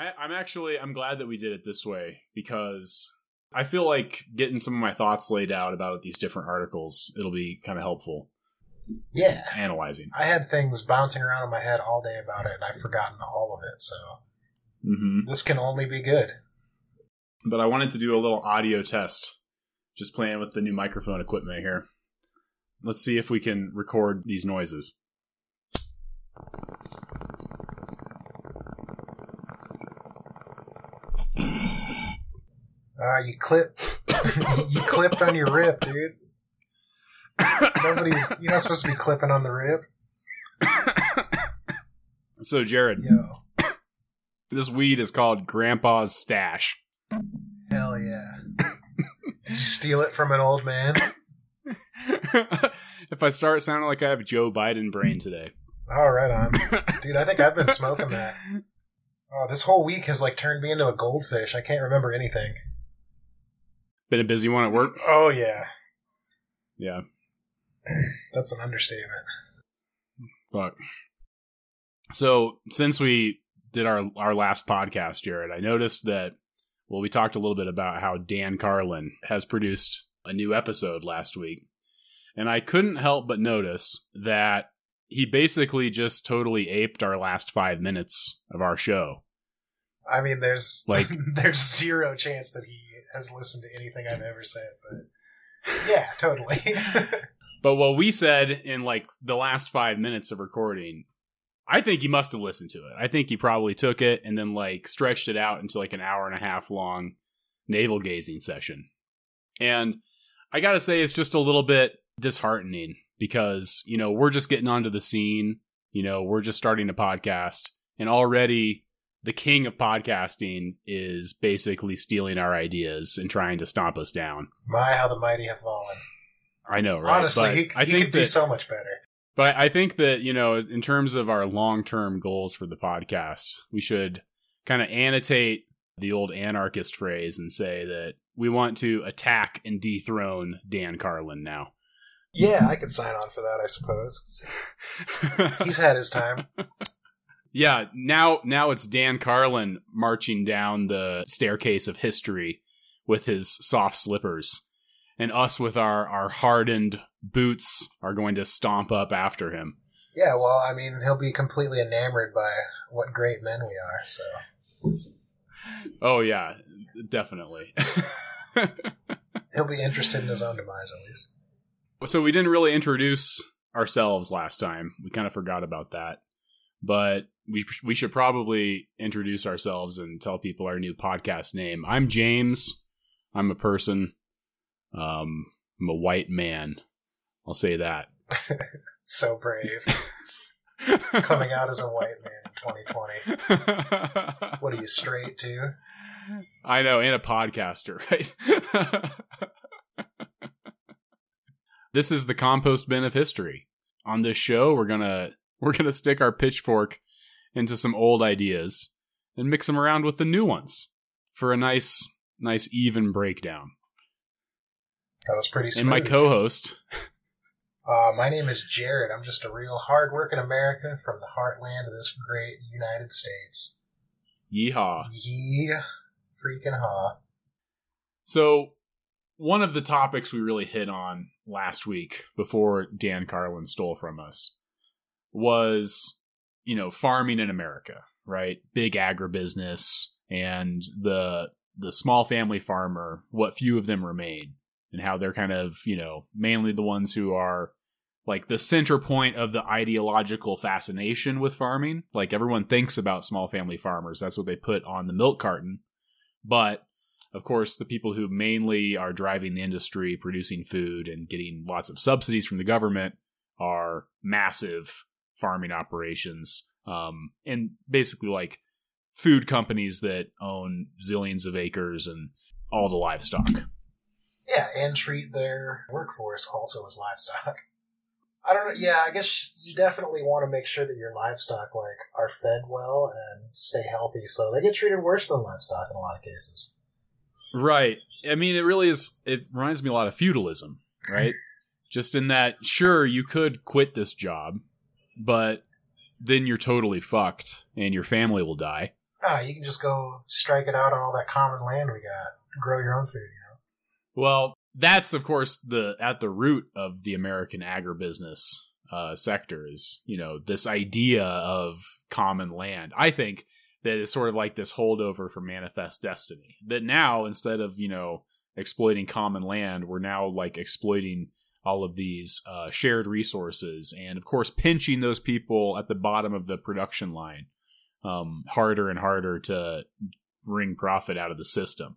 I, I'm actually I'm glad that we did it this way because I feel like getting some of my thoughts laid out about these different articles it'll be kind of helpful Yeah. analyzing. I had things bouncing around in my head all day about it, and I've forgotten all of it, so hmm this can only be good. But I wanted to do a little audio test, just playing with the new microphone equipment here. Let's see if we can record these noises. Ah, you clip, you clipped on your rip, dude. Nobody's, you're not supposed to be clipping on the rip. So, Jared, Yo, this weed is called Grandpa's Stash. hell yeah. Did you steal it from an old man? if I start sounding like I have Joe Biden brain today. Oh, right on. Dude, I think I've been smoking that. Oh, this whole week has like turned me into a goldfish. I can't remember anything. Been a busy one at work? Oh yeah, Yeah. that's an understatement. Fuck. So since we did our our last podcast, Jared, I noticed that well, we talked a little bit about how Dan Carlin has produced a new episode last week, and I couldn't help but notice that he basically just totally aped our last five minutes of our show. I mean, there's Like- there's zero chance that he has listened to anything I've ever said, but yeah, totally. But what we said in like the last five minutes of recording, I think he must have listened to it. I think he probably took it and then like stretched it out into like an hour and a half long navel gazing session. And I gotta say, it's just a little bit disheartening because, you know, we're just getting onto the scene. You know, we're just starting a podcast and already the king of podcasting is basically stealing our ideas and trying to stomp us down. My, how the mighty have fallen. I know, right? Honestly, But he, I he think could do so much better. but I think that, you know, in terms of our long term goals for the podcast, we should kind of annotate the old anarchist phrase and say that we want to attack and dethrone Dan Carlin now. Yeah, I could sign on for that. I suppose he's had his time. yeah, now now it's Dan Carlin marching down the staircase of history with his soft slippers. And us with our, our hardened boots are going to stomp up after him. Yeah, well, I mean, he'll be completely enamored by what great men we are. So Oh yeah, definitely. he'll be interested in his own demise, at least. so we didn't really introduce ourselves last time. We kind of forgot about that. But we we should probably introduce ourselves and tell people our new podcast name. I'm James. I'm a person. Um, I'm a white man. I'll say that. So brave, coming out as a white man in 2020. What are you straight to? I know, and a podcaster, right? this is the compost bin of history. On this show, we're gonna we're gonna stick our pitchfork into some old ideas and mix them around with the new ones for a nice nice even breakdown. That was pretty smooth. And my co-host, Uh, my name is Jared. I'm just a real hard-working American from the heartland of this great United States. Yeehaw. Yeah, freaking ha. So, one of the topics we really hit on last week before Dan Carlin stole from us was, you know, farming in America, right? Big agribusiness and the the small family farmer, what few of them remain, and how they're kind of, you know, mainly the ones who are like the center point of the ideological fascination with farming. Like everyone thinks about small family farmers. That's what they put on the milk carton. But of course, the people who mainly are driving the industry, producing food, and getting lots of subsidies from the government are massive farming operations, um, and basically like food companies that own zillions of acres and all the livestock. Yeah, and treat their workforce also as livestock. I don't know. Yeah, I guess you definitely want to make sure that your livestock like are fed well and stay healthy, so they get treated worse than livestock in a lot of cases. Right. I mean, it really is. It reminds me a lot of feudalism, right? Just in that, sure, you could quit this job, but then you're totally fucked and your family will die. Ah, you can just go strike it out on all that common land we got. Grow your own food, you know. Well, that's of course the at the root of the American agribusiness uh, sector is you know this idea of common land. I think that is sort of like this holdover from Manifest Destiny. That now instead of you know exploiting common land, we're now like exploiting all of these uh, shared resources, and of course pinching those people at the bottom of the production line um, harder and harder to wring profit out of the system.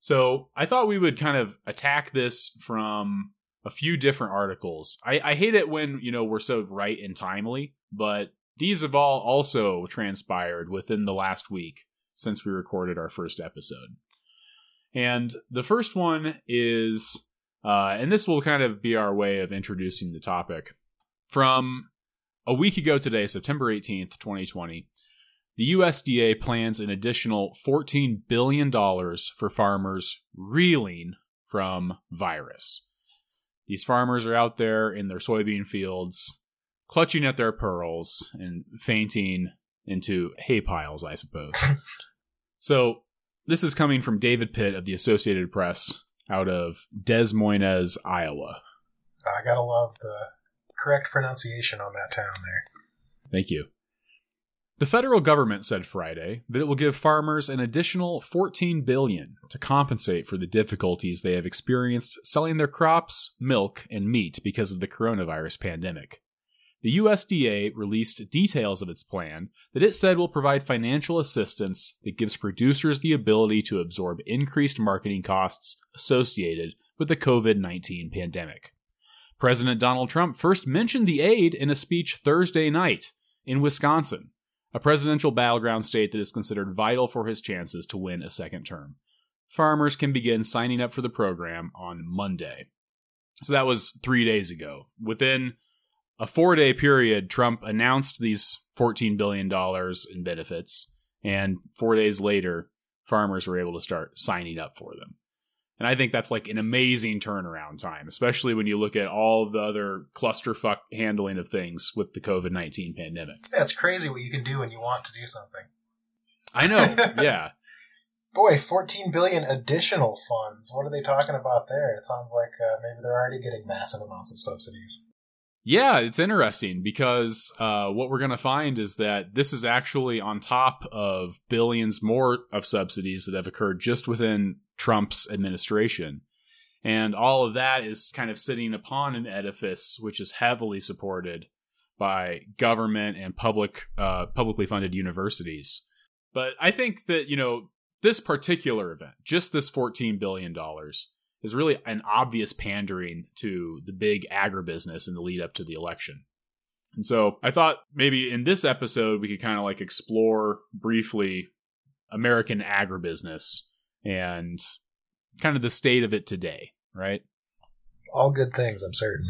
So I thought we would kind of attack this from a few different articles. I, I hate it when you know we're so right and timely, but these have all also transpired within the last week since we recorded our first episode. And the first one is, uh, and this will kind of be our way of introducing the topic. From a week ago today, September 18th, 2020, the USDA plans an additional $14 billion for farmers reeling from virus. These farmers are out there in their soybean fields, clutching at their pearls and fainting into hay piles, I suppose. so, this is coming from David Pitt of the Associated Press out of Des Moines, Iowa. I gotta love the correct pronunciation on that town there. Thank you. The federal government said Friday that it will give farmers an additional 14 billion to compensate for the difficulties they have experienced selling their crops, milk, and meat because of the coronavirus pandemic. The USDA released details of its plan that it said will provide financial assistance that gives producers the ability to absorb increased marketing costs associated with the COVID 19 pandemic. President Donald Trump first mentioned the aid in a speech Thursday night in Wisconsin a presidential battleground state that is considered vital for his chances to win a second term. Farmers can begin signing up for the program on Monday. So that was three days ago. Within a four day period, Trump announced these $14 billion in benefits, and four days later, farmers were able to start signing up for them. And I think that's like an amazing turnaround time, especially when you look at all the other clusterfuck handling of things with the COVID 19 pandemic. Yeah, it's crazy what you can do when you want to do something. I know. yeah. Boy, 14 billion additional funds. What are they talking about there? It sounds like uh, maybe they're already getting massive amounts of subsidies. Yeah, it's interesting because uh, what we're going to find is that this is actually on top of billions more of subsidies that have occurred just within Trump's administration. And all of that is kind of sitting upon an edifice which is heavily supported by government and public, uh, publicly funded universities. But I think that, you know, this particular event, just this $14 billion, is really an obvious pandering to the big agribusiness in the lead up to the election. And so I thought maybe in this episode we could kind of like explore briefly American agribusiness and kind of the state of it today, right? All good things, I'm certain.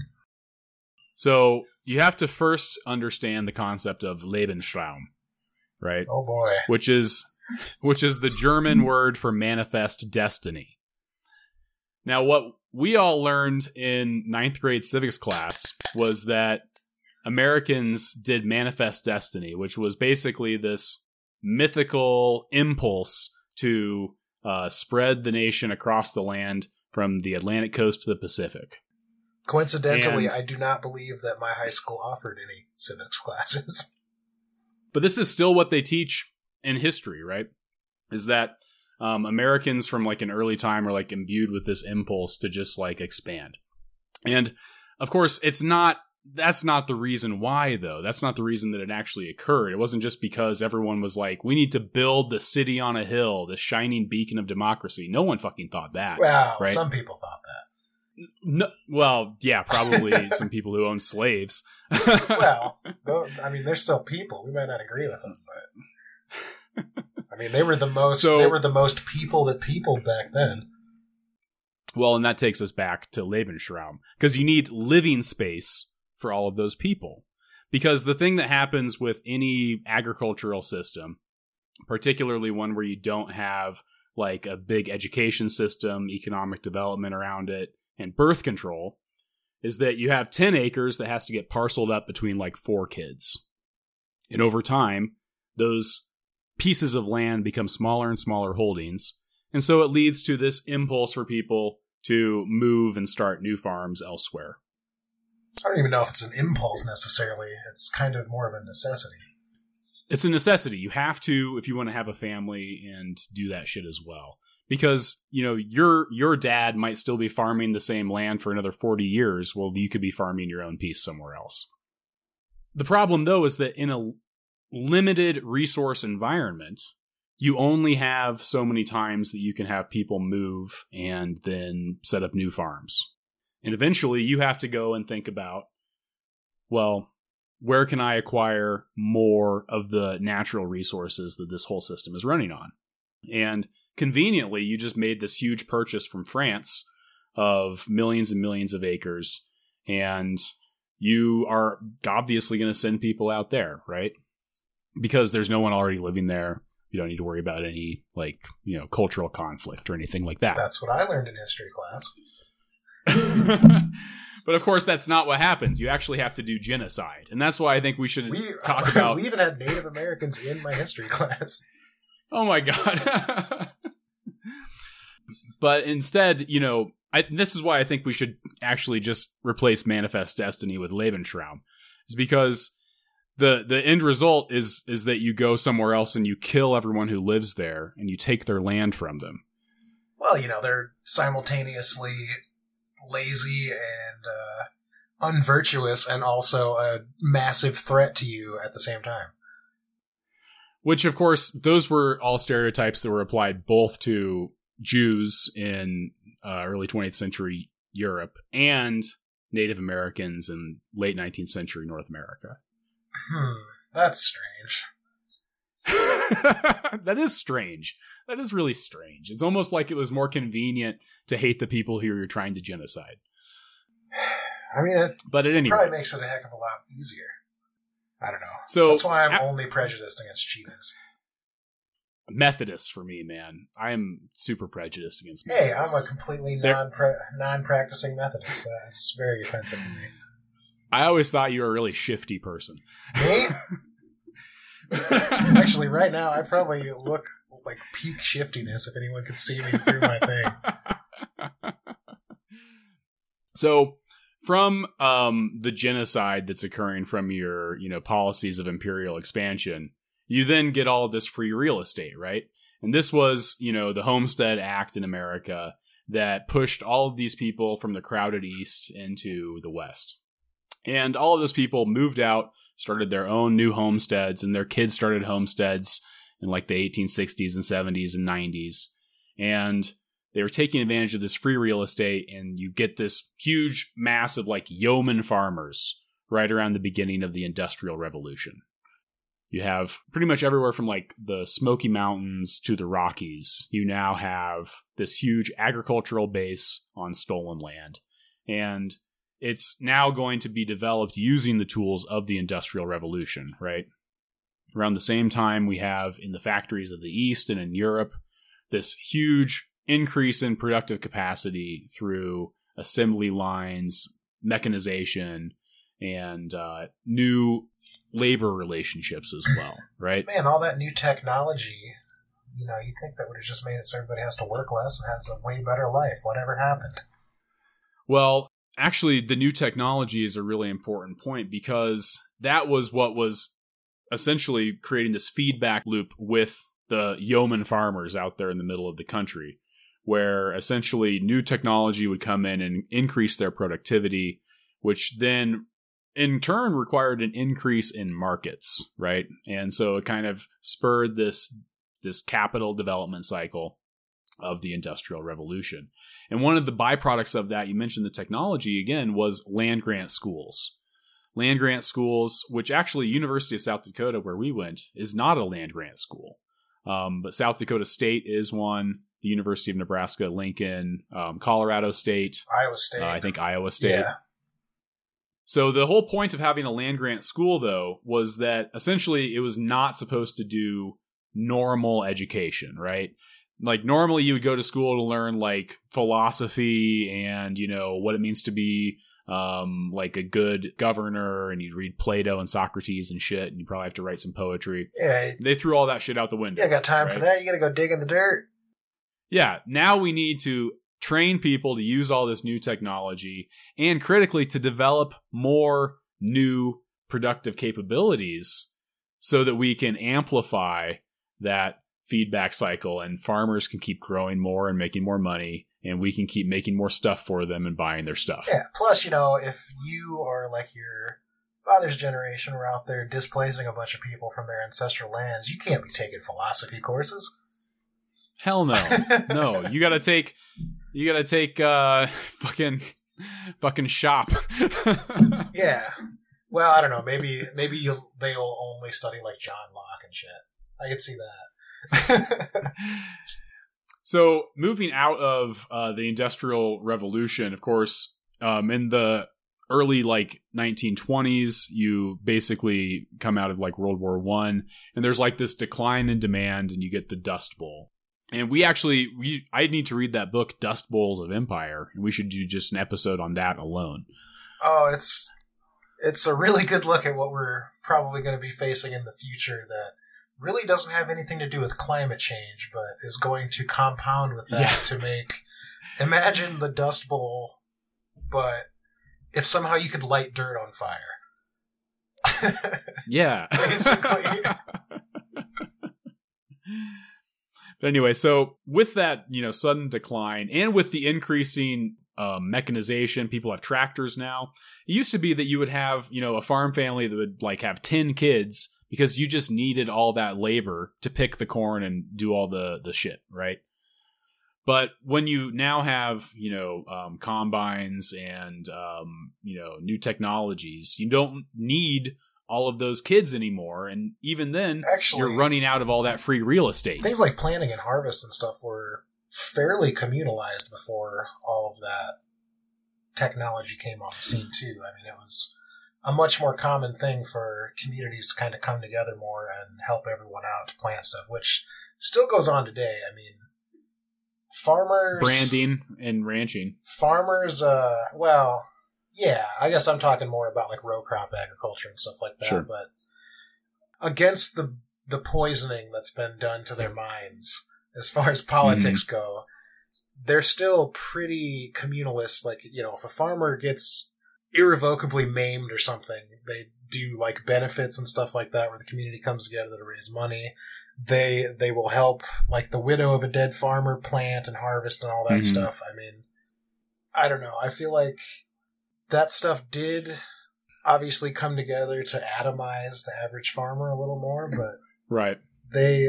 So you have to first understand the concept of Lebensraum, right? Oh boy. Which is which is the German word for manifest destiny. Now what we all learned in ninth grade civics class was that Americans did manifest destiny, which was basically this mythical impulse to uh, spread the nation across the land from the Atlantic coast to the Pacific. Coincidentally, and, I do not believe that my high school offered any civics classes. But this is still what they teach in history, right? Is that um, Americans from like an early time are like imbued with this impulse to just like expand. And of course, it's not that's not the reason why though. That's not the reason that it actually occurred. It wasn't just because everyone was like we need to build the city on a hill the shining beacon of democracy. No one fucking thought that well right? some people thought that. No, well yeah probably some people who own slaves. Well i mean they're still people. We might not agree with them but mean they were the most so, they were the most people that people back then well, and that takes us back to Lebensraum because you need living space for all of those people. Because the thing that happens with any agricultural system, particularly one where you don't have like a big education system, economic development around it, and birth control, is that you have 10 acres that has to get parceled up between like four kids. And over time, those pieces of land become smaller and smaller holdings. And so it leads to this impulse for people to move and start new farms elsewhere. I don't even know if it's an impulse necessarily. It's kind of more of a necessity. It's a necessity. You have to if you want to have a family and do that shit as well. Because, you know, your your dad might still be farming the same land for another 40 years, well you could be farming your own piece somewhere else. The problem though is that in a limited resource environment, you only have so many times that you can have people move and then set up new farms. And eventually you have to go and think about, well, where can I acquire more of the natural resources that this whole system is running on? And conveniently, you just made this huge purchase from France of millions and millions of acres, and you are obviously going to send people out there, right? Because there's no one already living there. You don't need to worry about any, like, you know, cultural conflict or anything like that. That's what I learned in history class. but of course, that's not what happens. You actually have to do genocide, and that's why I think we should We, talk about. we even had Native Americans in my history class. oh my god! but instead, you know, I, this is why I think we should actually just replace Manifest Destiny with Lebensraum, is because the the end result is is that you go somewhere else and you kill everyone who lives there and you take their land from them. Well, you know, they're simultaneously lazy and uh, unvirtuous and also a massive threat to you at the same time. Which, of course, those were all stereotypes that were applied both to Jews in uh, early 20th century Europe and Native Americans in late 19th century North America. Hmm, that's strange. that is strange. That is really strange. It's almost like it was more convenient to hate the people who you're trying to genocide. I mean, it But at any probably rate, makes it a heck of a lot easier. I don't know. So- that's why I'm only prejudiced against cheetahs. Methodists for me, man. I am super prejudiced against Hey, I'm a Methodists. completely non non practicing Methodist. That's very offensive to me. I always thought you were a really shifty person. Me? Actually, right now, I probably look like peak shiftiness if anyone could see me through my thing. so from um, the genocide that's occurring from your you know policies of imperial expansion you then get all of this free real estate right and this was you know the homestead act in america that pushed all of these people from the crowded east into the west and all of those people moved out started their own new homesteads and their kids started homesteads in like the 1860s and 70s and 90s and they were taking advantage of this free real estate and you get this huge mass of like yeoman farmers right around the beginning of the industrial revolution. You have pretty much everywhere from like the smoky mountains to the rockies you now have this huge agricultural base on stolen land. And it's now going to be developed using the tools of the industrial revolution right around the same time we have in the factories of the east and in europe this huge increase in productive capacity through assembly lines, mechanization, and uh, new labor relationships as well, right? Man, all that new technology, you know, you think that would have just made it so everybody has to work less and has a way better life. Whatever happened? Well, actually, the new technology is a really important point because that was what was essentially creating this feedback loop with the yeoman farmers out there in the middle of the country, where essentially new technology would come in and increase their productivity, which then in turn required an increase in markets, right? And so it kind of spurred this this capital development cycle of the industrial revolution. And one of the byproducts of that, you mentioned the technology again, was land grant schools. Land grant schools, which actually University of South Dakota, where we went, is not a land grant school. Um, but South Dakota State is one. The University of Nebraska, Lincoln, um, Colorado State, Iowa State. uh, I think Iowa State. Yeah. So the whole point of having a land grant school, though, was that essentially it was not supposed to do normal education, right? Like normally you would go to school to learn like philosophy and you know what it means to be um, like a good governor, and you'd read Plato and Socrates and shit, and you probably have to write some poetry. Yeah, They threw all that shit out the window. yeah, got time for that. You gotta go dig in the dirt. Yeah, now we need to train people to use all this new technology and critically to develop more new productive capabilities so that we can amplify that feedback cycle and farmers can keep growing more and making more money and we can keep making more stuff for them and buying their stuff. Yeah. Plus, you know, if you are like your father's generation were out there displacing a bunch of people from their ancestral lands, you can't be taking philosophy courses. Hell no. no, you got to take you got to take uh fucking fucking shop. Yeah. Well, I don't know. Maybe maybe you'll they'll only study like John Locke and shit. I could see that. So moving out of uh, the Industrial Revolution, of course, um, in the early like 1920s, you basically come out of like World War One, and there's like this decline in demand, and you get the Dust Bowl. And we actually, we I need to read that book, Dust Bowls of Empire, and we should do just an episode on that alone. oh, it's it's a really good look at what we're probably going to be facing in the future that really doesn't have anything to do with climate change, but is going to compound with that Yeah. to make imagine the Dust Bowl, but if somehow you could light dirt on fire. Yeah. Basically. but anyway, so with that, you know, sudden decline and with the increasing um, mechanization, people have tractors now. It used to be that you would have, you know, a farm family that would like have 10 kids because you just needed all that labor to pick the corn and do all the the shit, right? But when you now have, you know, um, combines and, um, you know, new technologies, you don't need all of those kids anymore. And even then, Actually, you're running out of all that free real estate. things like planting and harvest and stuff were fairly communalized before all of that technology came on the scene too. I mean, it was a much more common thing for communities to kind of come together more and help everyone out to plant stuff, which still goes on today. I mean, farmers Branding and ranching. farmers uh well yeah i guess i'm talking more about like row crop agriculture and stuff like that Sure. but against the the poisoning that's been done to their minds as far as politics Mm-hmm. go they're still pretty communalist like you know if a farmer gets irrevocably maimed or something they do like benefits and stuff like that where the community comes together to raise money they they will help like the widow of a dead farmer plant and harvest and all that Mhm. stuff i mean i don't know i feel like that stuff did obviously come together to atomize the average farmer a little more but Right. they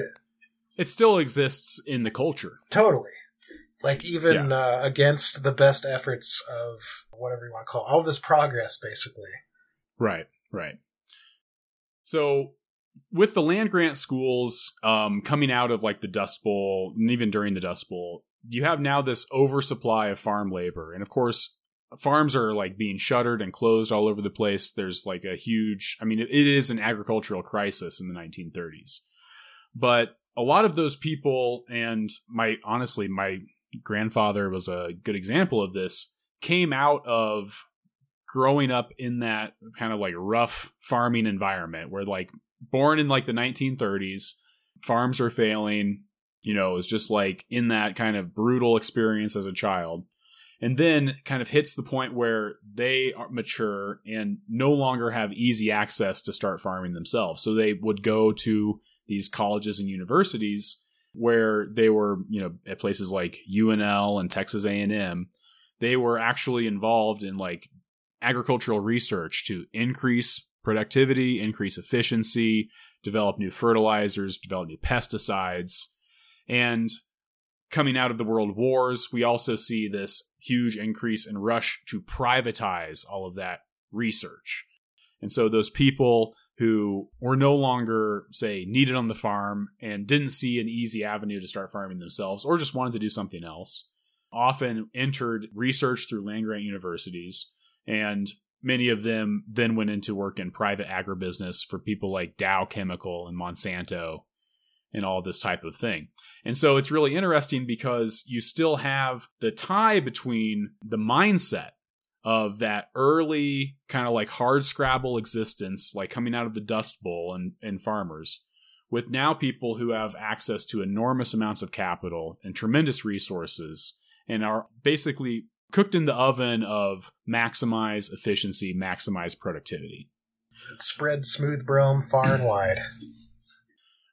It still exists in the culture. totally like even uh, against the best efforts of whatever you want to call it, all this progress basically Right. Right. So with the land grant schools um, coming out of like the Dust Bowl, and even during the Dust Bowl, you have now this oversupply of farm labor, and of course, farms are like being shuttered and closed all over the place. There's like a huge, I mean, it, it is an agricultural crisis in the 1930s, but a lot of those people, and my honestly, my grandfather was a good example of this, came out of growing up in that kind of like rough farming environment where like born in like the 1930s farms are failing you know is just like in that kind of brutal experience as a child. And then kind of hits the point where they are mature and no longer have easy access to start farming themselves. So they would go to these colleges and universities where they were you know at places like UNL and Texas A&M they were actually involved in like agricultural research to increase productivity, increase efficiency, develop new fertilizers, develop new pesticides. And coming out of the world wars, we also see this huge increase and rush to privatize all of that research. And so those people who were no longer, say, needed on the farm and didn't see an easy avenue to start farming themselves or just wanted to do something else often entered research through land grant universities and many of them then went into work in private agribusiness for people like Dow Chemical and Monsanto and all this type of thing. And so it's really interesting because you still have the tie between the mindset of that early kind of like hard scrabble existence, like coming out of the Dust Bowl and, and farmers, with now people who have access to enormous amounts of capital and tremendous resources and are basically cooked in the oven of maximize efficiency, maximize productivity. It spread smooth brome far and wide.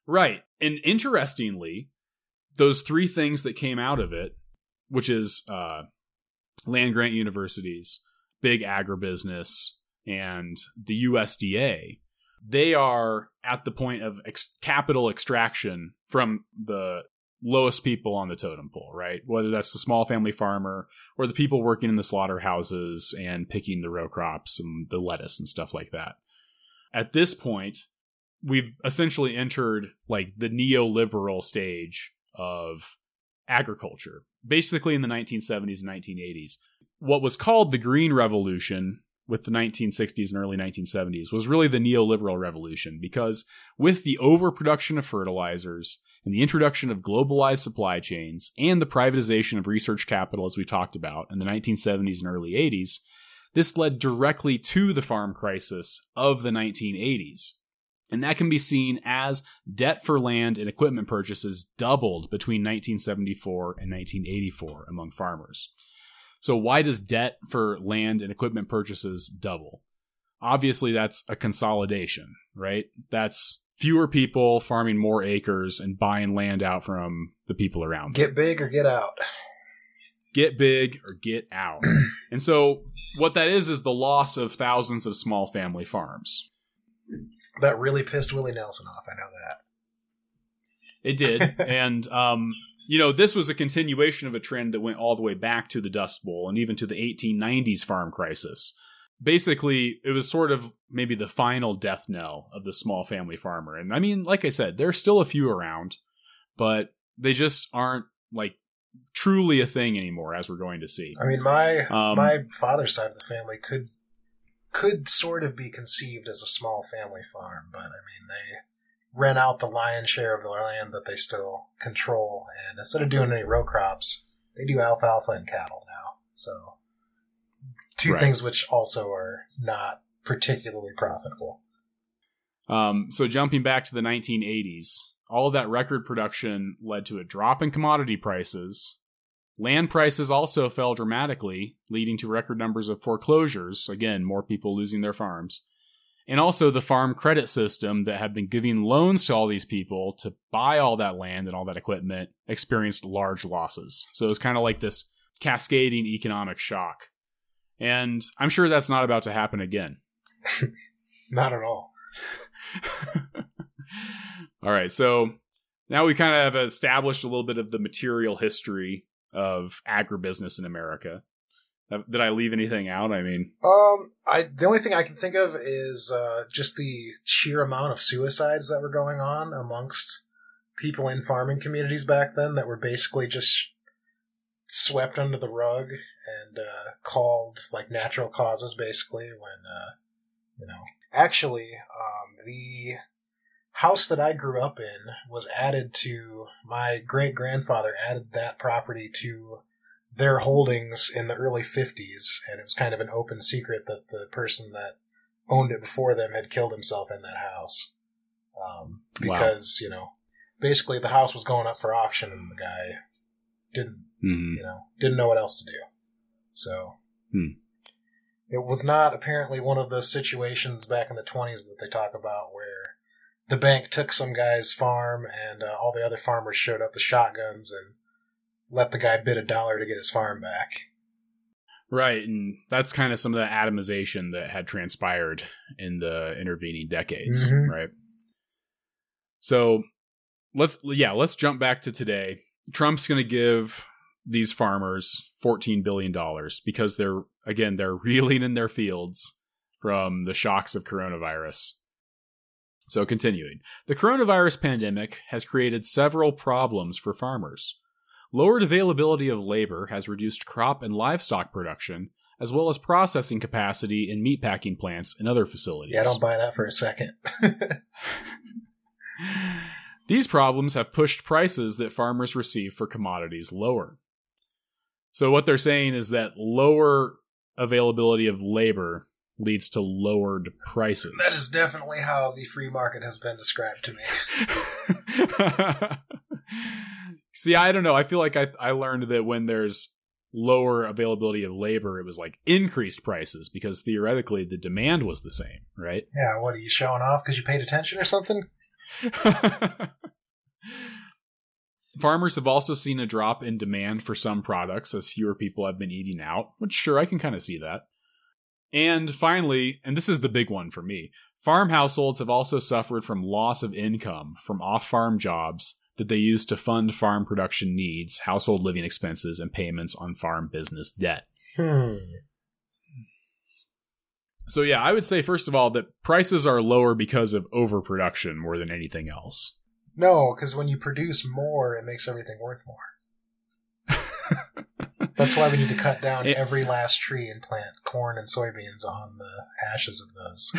Right. And interestingly, those three things that came out of it, which is uh, land grant universities, big agribusiness, and the USDA, they are at the point of ex- capital extraction from the lowest people on the totem pole, right? Whether that's the small family farmer or the people working in the slaughterhouses and picking the row crops and the lettuce and stuff like that. At this point, we've essentially entered like the neoliberal stage of agriculture, basically in the 1970s and 1980s. What was called the Green Revolution with the 1960s and early 1970s was really the neoliberal revolution because with the overproduction of fertilizers and the introduction of globalized supply chains and the privatization of research capital, as we talked about in the 1970s and early 80s, this led directly to the farm crisis of the 1980s. And that can be seen as debt for land and equipment purchases doubled between 1974 and 1984 among farmers. So, why does debt for land and equipment purchases double? Obviously, that's a consolidation, right? That's fewer people farming more acres and buying land out from the people around. Get big or get out. Get big or get out. and so, what that is, is the loss of thousands of small family farms. That really pissed Willie Nelson off. I know that. It did. and, um, you know, this was a continuation of a trend that went all the way back to the Dust Bowl and even to the 1890s farm crisis. Basically, it was sort of maybe the final death knell of the small family farmer. And I mean, like I said, there's still a few around, but they just aren't like truly a thing anymore, as we're going to see. I mean, my um, my father's side of the family could could sort of be conceived as a small family farm, but I mean, they rent out the lion's share of the land that they still control, and instead of doing any row crops, they do alfalfa and cattle now. So, two right. things which also are not particularly profitable. Um, so, jumping back to the 1980s, all of that record production led to a drop in commodity prices, Land prices also fell dramatically, leading to record numbers of foreclosures, again, more people losing their farms. And also the farm credit system that had been giving loans to all these people to buy all that land and all that equipment experienced large losses. So it was kind of like this cascading economic shock. And I'm sure that's not about to happen again. not at all. all right, so now we kind of have established a little bit of the material history of agribusiness in America. Did I leave anything out? I mean, um, I the only thing I can think of is uh, just the sheer amount of suicides that were going on amongst people in farming communities back then that were basically just swept under the rug and uh, called like natural causes, basically. When uh, you know, actually, um, the house that I grew up in was added to my great grandfather added that property to their holdings in the early 50s and it was kind of an open secret that the person that owned it before them had killed himself in that house um, because wow. you know basically the house was going up for auction and the guy didn't mm-hmm. you know didn't know what else to do so hmm. it was not apparently one of those situations back in the 20s that they talk about where the bank took some guy's farm, and uh, all the other farmers showed up with shotguns and let the guy bid a dollar to get his farm back. Right, and that's kind of some of the atomization that had transpired in the intervening decades, mm-hmm. right? So let's yeah, let's jump back to today. Trump's going to give these farmers 14 billion dollars because they're again, they're reeling in their fields from the shocks of coronavirus. So, continuing, the coronavirus pandemic has created several problems for farmers. Lowered availability of labor has reduced crop and livestock production, as well as processing capacity in meatpacking plants and other facilities. Yeah, I don't buy that for a second. These problems have pushed prices that farmers receive for commodities lower. So, what they're saying is that lower availability of labor leads to lowered prices. That is definitely how the free market has been described to me. See, I don't know. I feel like I I learned that when there's lower availability of labor, it was like increased prices because theoretically the demand was the same, right? Yeah, what are you showing off because you paid attention or something? Farmers have also seen a drop in demand for some products as fewer people have been eating out, which sure, I can kind of see that. And finally, and this is the big one for me, farm households have also suffered from loss of income from off farm jobs that they use to fund farm production needs, household living expenses, and payments on farm business debt. Hmm. So, yeah, I would say, first of all, that prices are lower because of overproduction more than anything else. No, because when you produce more, it makes everything worth more. That's why we need to cut down It- every last tree and plant corn and soybeans on the ashes of those.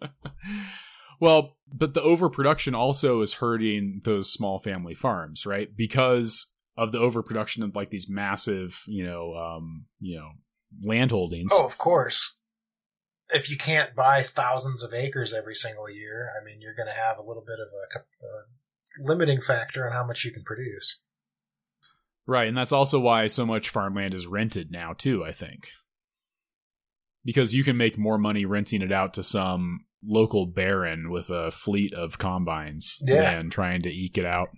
well, but the overproduction also is hurting those small family farms, right? Because of the overproduction of like these massive, you know, um, you know, land holdings. Oh, of course. If you can't buy thousands of acres every single year, I mean, you're going to have a little bit of a, a limiting factor on how much you can produce. Right, and that's also why so much farmland is rented now too, I think. Because you can make more money renting it out to some local baron with a fleet of combines Yeah. than trying to eke it out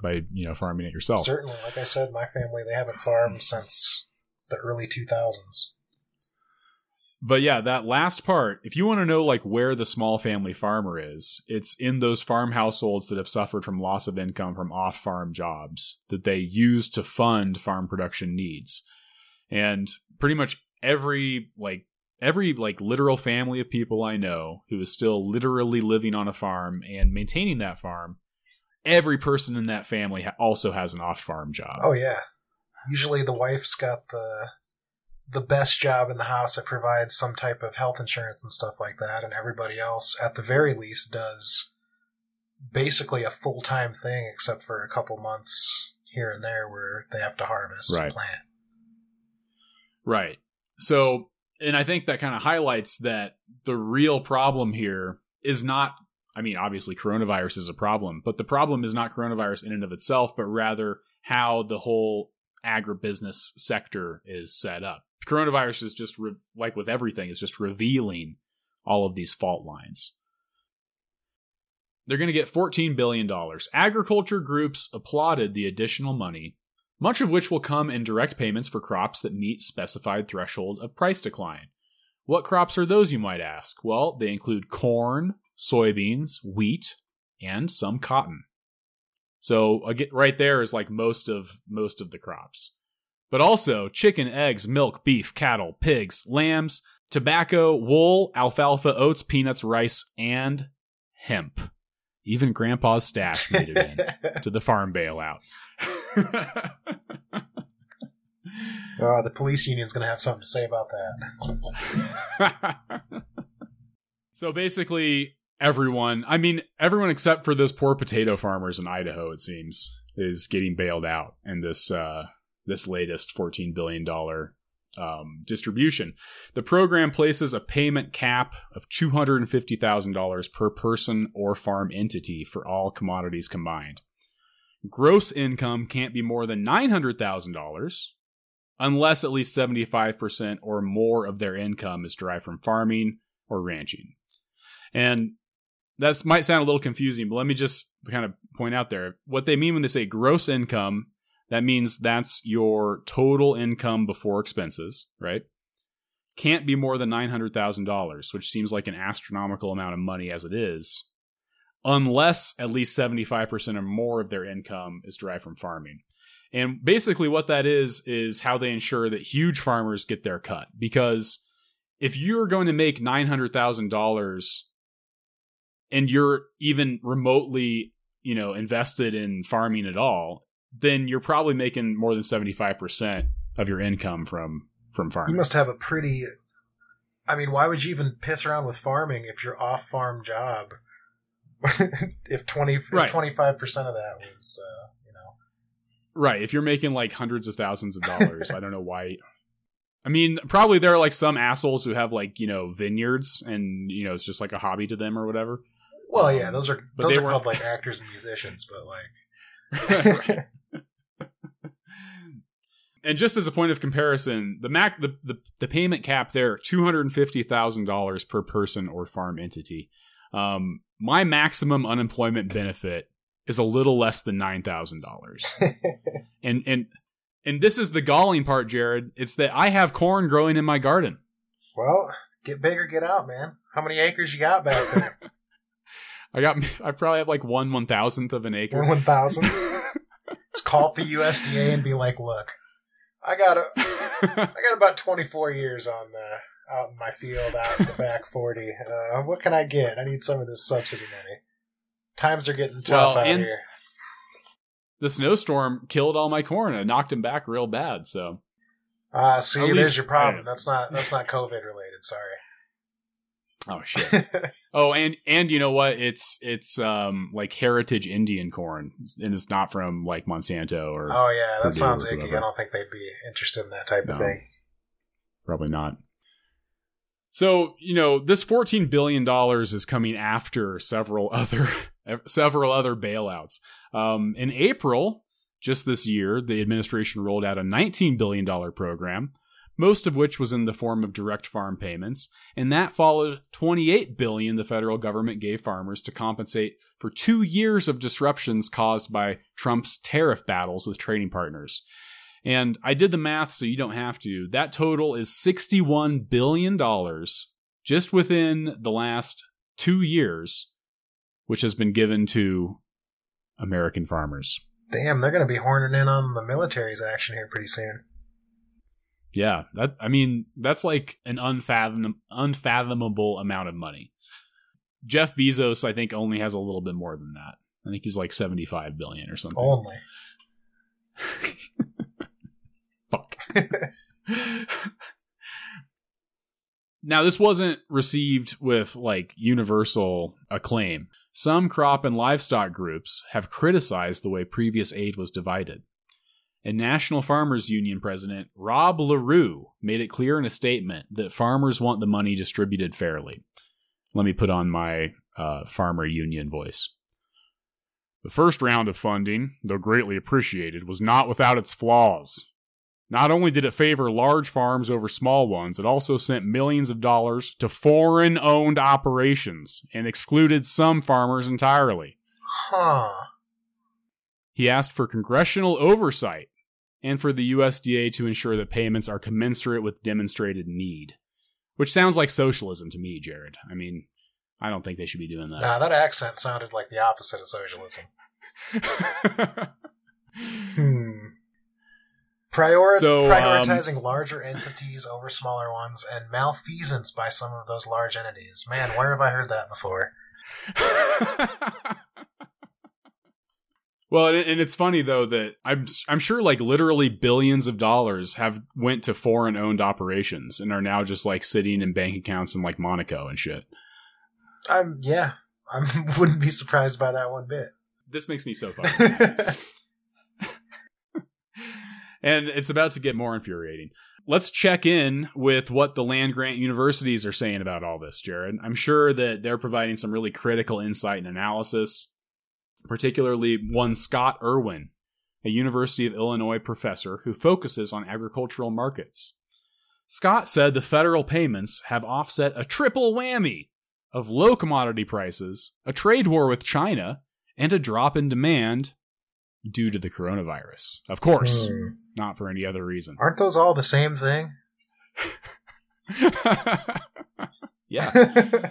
by, you know, farming it yourself. Certainly, like I said, my family they haven't farmed since the early 2000s. But yeah, that last part, if you want to know like where the small family farmer is, it's in those farm households that have suffered from loss of income from off-farm jobs that they use to fund farm production needs. And pretty much every like every like literal family of people I know who is still literally living on a farm and maintaining that farm, every person in that family also has an off-farm job. Oh yeah. Usually the wife's got the the best job in the house that provides some type of health insurance and stuff like that, and everybody else, at the very least, does basically a full time thing, except for a couple months here and there where they have to harvest Right. and plant. Right. So, and I think that kind of highlights that the real problem here is not, I mean, obviously coronavirus is a problem, but the problem is not coronavirus in and of itself, but rather how the whole agribusiness sector is set up. Coronavirus is just, re- like with everything, is just revealing all of these fault lines. They're going to get $14 billion. Agriculture groups applauded the additional money much of which will come in direct payments for crops that meet specified threshold of price decline. What crops are those, you might ask? Well, they include corn, soybeans, wheat, and some cotton. So right there is like most of most of the crops. But also chicken, eggs, milk, beef, cattle, pigs, lambs, tobacco, wool, alfalfa, oats, peanuts, rice, and hemp. Even grandpa's stash made it in to the farm bailout. Uh, the police union's going to have something to say about that. so basically, everyone, I mean, everyone except for those poor potato farmers in Idaho, it seems, is getting bailed out in this uh, this latest fourteen billion dollar um, distribution. The program places a payment cap of two hundred and fifty thousand dollars per person or farm entity for all commodities combined. Gross income can't be more than nine hundred thousand dollars unless at least 75% or more of their income is derived from farming or ranching. And that might sound a little confusing, but let me just kind of point out there what they mean when they say gross income. That means that's your total income before expenses, right? Can't be more than $900,000, which seems like an astronomical amount of money as it is, unless at least 75% or more of their income is derived from farming. And basically, what that is, is how they ensure that huge farmers get their cut. Because if you're going to make $900,000 and you're even remotely, you know, invested in farming at all, then you're probably making more than 75% of your income from from farming. You must have a pretty. I mean, why would you even piss around with farming if your off farm job? if twenty Right. twenty five percent of that was, uh, you know, Right. If you're making like hundreds of thousands of dollars, I don't know why. I mean, probably there are like some assholes who have like you know vineyards, and you know it's just like a hobby to them or whatever. Well, yeah, those are But those are called like actors and musicians, but like Right. And just as a point of comparison, the mac the, the, the payment cap there two hundred and fifty thousand dollars per person or farm entity. Um, my maximum unemployment benefit is a little less than nine thousand dollars. And and and this is the galling part, Jared. It's that I have corn growing in my garden. well, get bigger, get out, man. How many acres you got back there? I got I probably have like one one thousandth of an acre. One one thousand. Just call up the USDA and be like, "Look, I got a, I got about twenty four years on uh, out in my field, out in the back forty. Uh, what can I get? I need some of this subsidy money. Times are getting tough Well, out and- here. the snowstorm killed all my corn. and knocked him back real bad. So Ah, see, at there's least- your problem. That's not that's not COVID related. Sorry. oh shit. Oh, and and you know what? It's it's um like heritage Indian corn, and it's not from like Monsanto or oh yeah, that Purdue sounds icky. I don't think they'd be interested in that type of thing. probably not. So you know this fourteen billion dollars is coming after several other several other bailouts. Um, in April, just this year, the administration rolled out a nineteen billion dollar program, most of which was in the form of direct farm payments, and that followed twenty eight billion the federal government gave farmers to compensate for two years of disruptions caused by Trump's tariff battles with trading partners. And I did the math so you don't have to. That total is $61 billion just within the last two years, which has been given to American farmers. Damn, they're going to be horning in on the military's action here pretty soon. Yeah, that I mean, that's like an unfathom, unfathomable amount of money. Jeff Bezos, I think, only has a little bit more than that. I think he's like 75 billion or something. Only. Fuck. now, this wasn't received with like universal acclaim. Some crop and livestock groups have criticized the way previous aid was divided. And National Farmers Union President Rob Larew made it clear in a statement that farmers want the money distributed fairly. Let me put on my uh, farmer union voice. The first round of funding, though greatly appreciated, was not without its flaws. Not only did it favor large farms over small ones, it also sent millions of dollars to foreign owned operations and excluded some farmers entirely. Huh. He asked for congressional oversight and for the USDA to ensure that payments are commensurate with demonstrated need. Which sounds like socialism to me, Jared. I mean, I don't think they should be doing that. Nah, that accent sounded like the opposite of socialism. Hmm. Priori- So, um, prioritizing larger entities over smaller ones and malfeasance by some of those large entities. Man, where have I heard that before? well, and it's funny though that I'm I'm sure like literally billions of dollars have went to foreign owned operations and are now just like sitting in bank accounts in like Monaco and shit. I'm yeah. I wouldn't be surprised by that one bit. This makes me so fucking. and it's about to get more infuriating. Let's check in with what the land grant universities are saying about all this, Jared. I'm sure that they're providing some really critical insight and analysis, particularly one Scott Irwin, a University of Illinois professor who focuses on agricultural markets. Scott said the federal payments have offset a triple whammy of low commodity prices, a trade war with China, and a drop in demand due to the coronavirus. Of course, Hmm. not for any other reason. Aren't those all the same thing? yeah.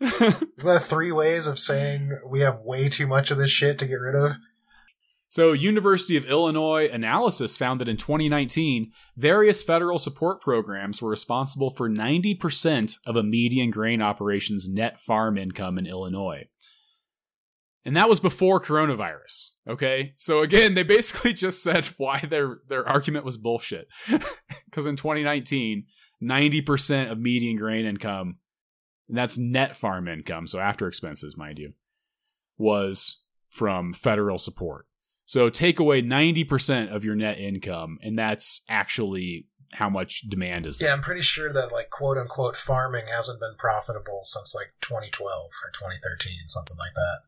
That three ways of saying we have way too much of this shit to get rid of? So, University of Illinois analysis found that in 2019, various federal support programs were responsible for 90% of a median grain operation's net farm income in Illinois. And that was before coronavirus. Okay? So again, they basically just said why their their argument was bullshit. Cuz in 2019, 90% of median grain income, and that's net farm income, so after expenses, mind you, was from federal support. So take away 90% of your net income, and that's actually how much demand is there. Yeah, I'm pretty sure that like quote unquote farming hasn't been profitable since like 2012 or 2013, something like that.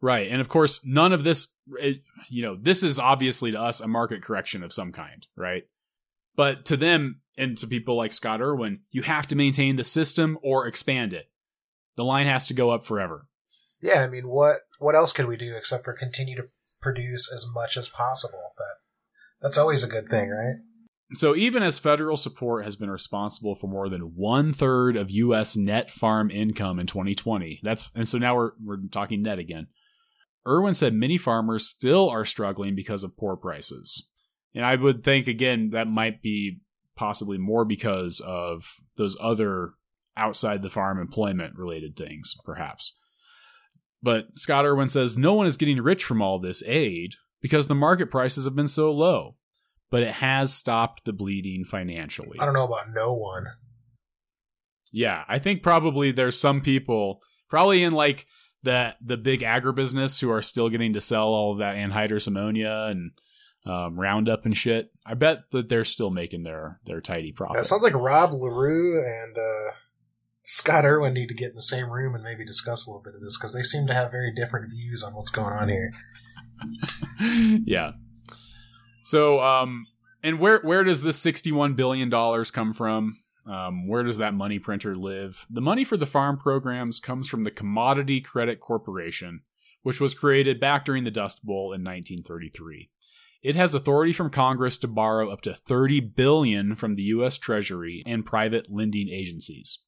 Right. And of course, none of this, it, you know, this is obviously to us a market correction of some kind, right? But to them and to people like Scott Irwin, you have to maintain the system or expand it. The line has to go up forever. Yeah, I mean, what what else could we do except for continue to produce as much as possible? That that's always a good thing, right? So even as federal support has been responsible for more than one third of U.S. net farm income in 2020, that's and so now we're we're talking net again. Irwin said many farmers still are struggling because of poor prices. And I would think, again, that might be possibly more because of those other outside the farm employment related things, perhaps. But Scott Irwin says no one is getting rich from all this aid because the market prices have been so low, but it has stopped the bleeding financially. I don't know about no one. Yeah, I think probably there's some people, probably in like the the big agribusiness, who are still getting to sell all of that anhydrous ammonia and um, Roundup and shit. I bet that they're still making their their tidy profit. It sounds like Rob Larew and uh, Scott Irwin need to get in the same room and maybe discuss a little bit of this because they seem to have very different views on what's going on here. yeah. So, um, and where where does this sixty one billion dollars come from? Um, where does that money printer live? The money for the farm programs comes from the Commodity Credit Corporation, which was created back during the Dust Bowl in 1933. It has authority from Congress to borrow up to 30 billion from the US Treasury and private lending agencies.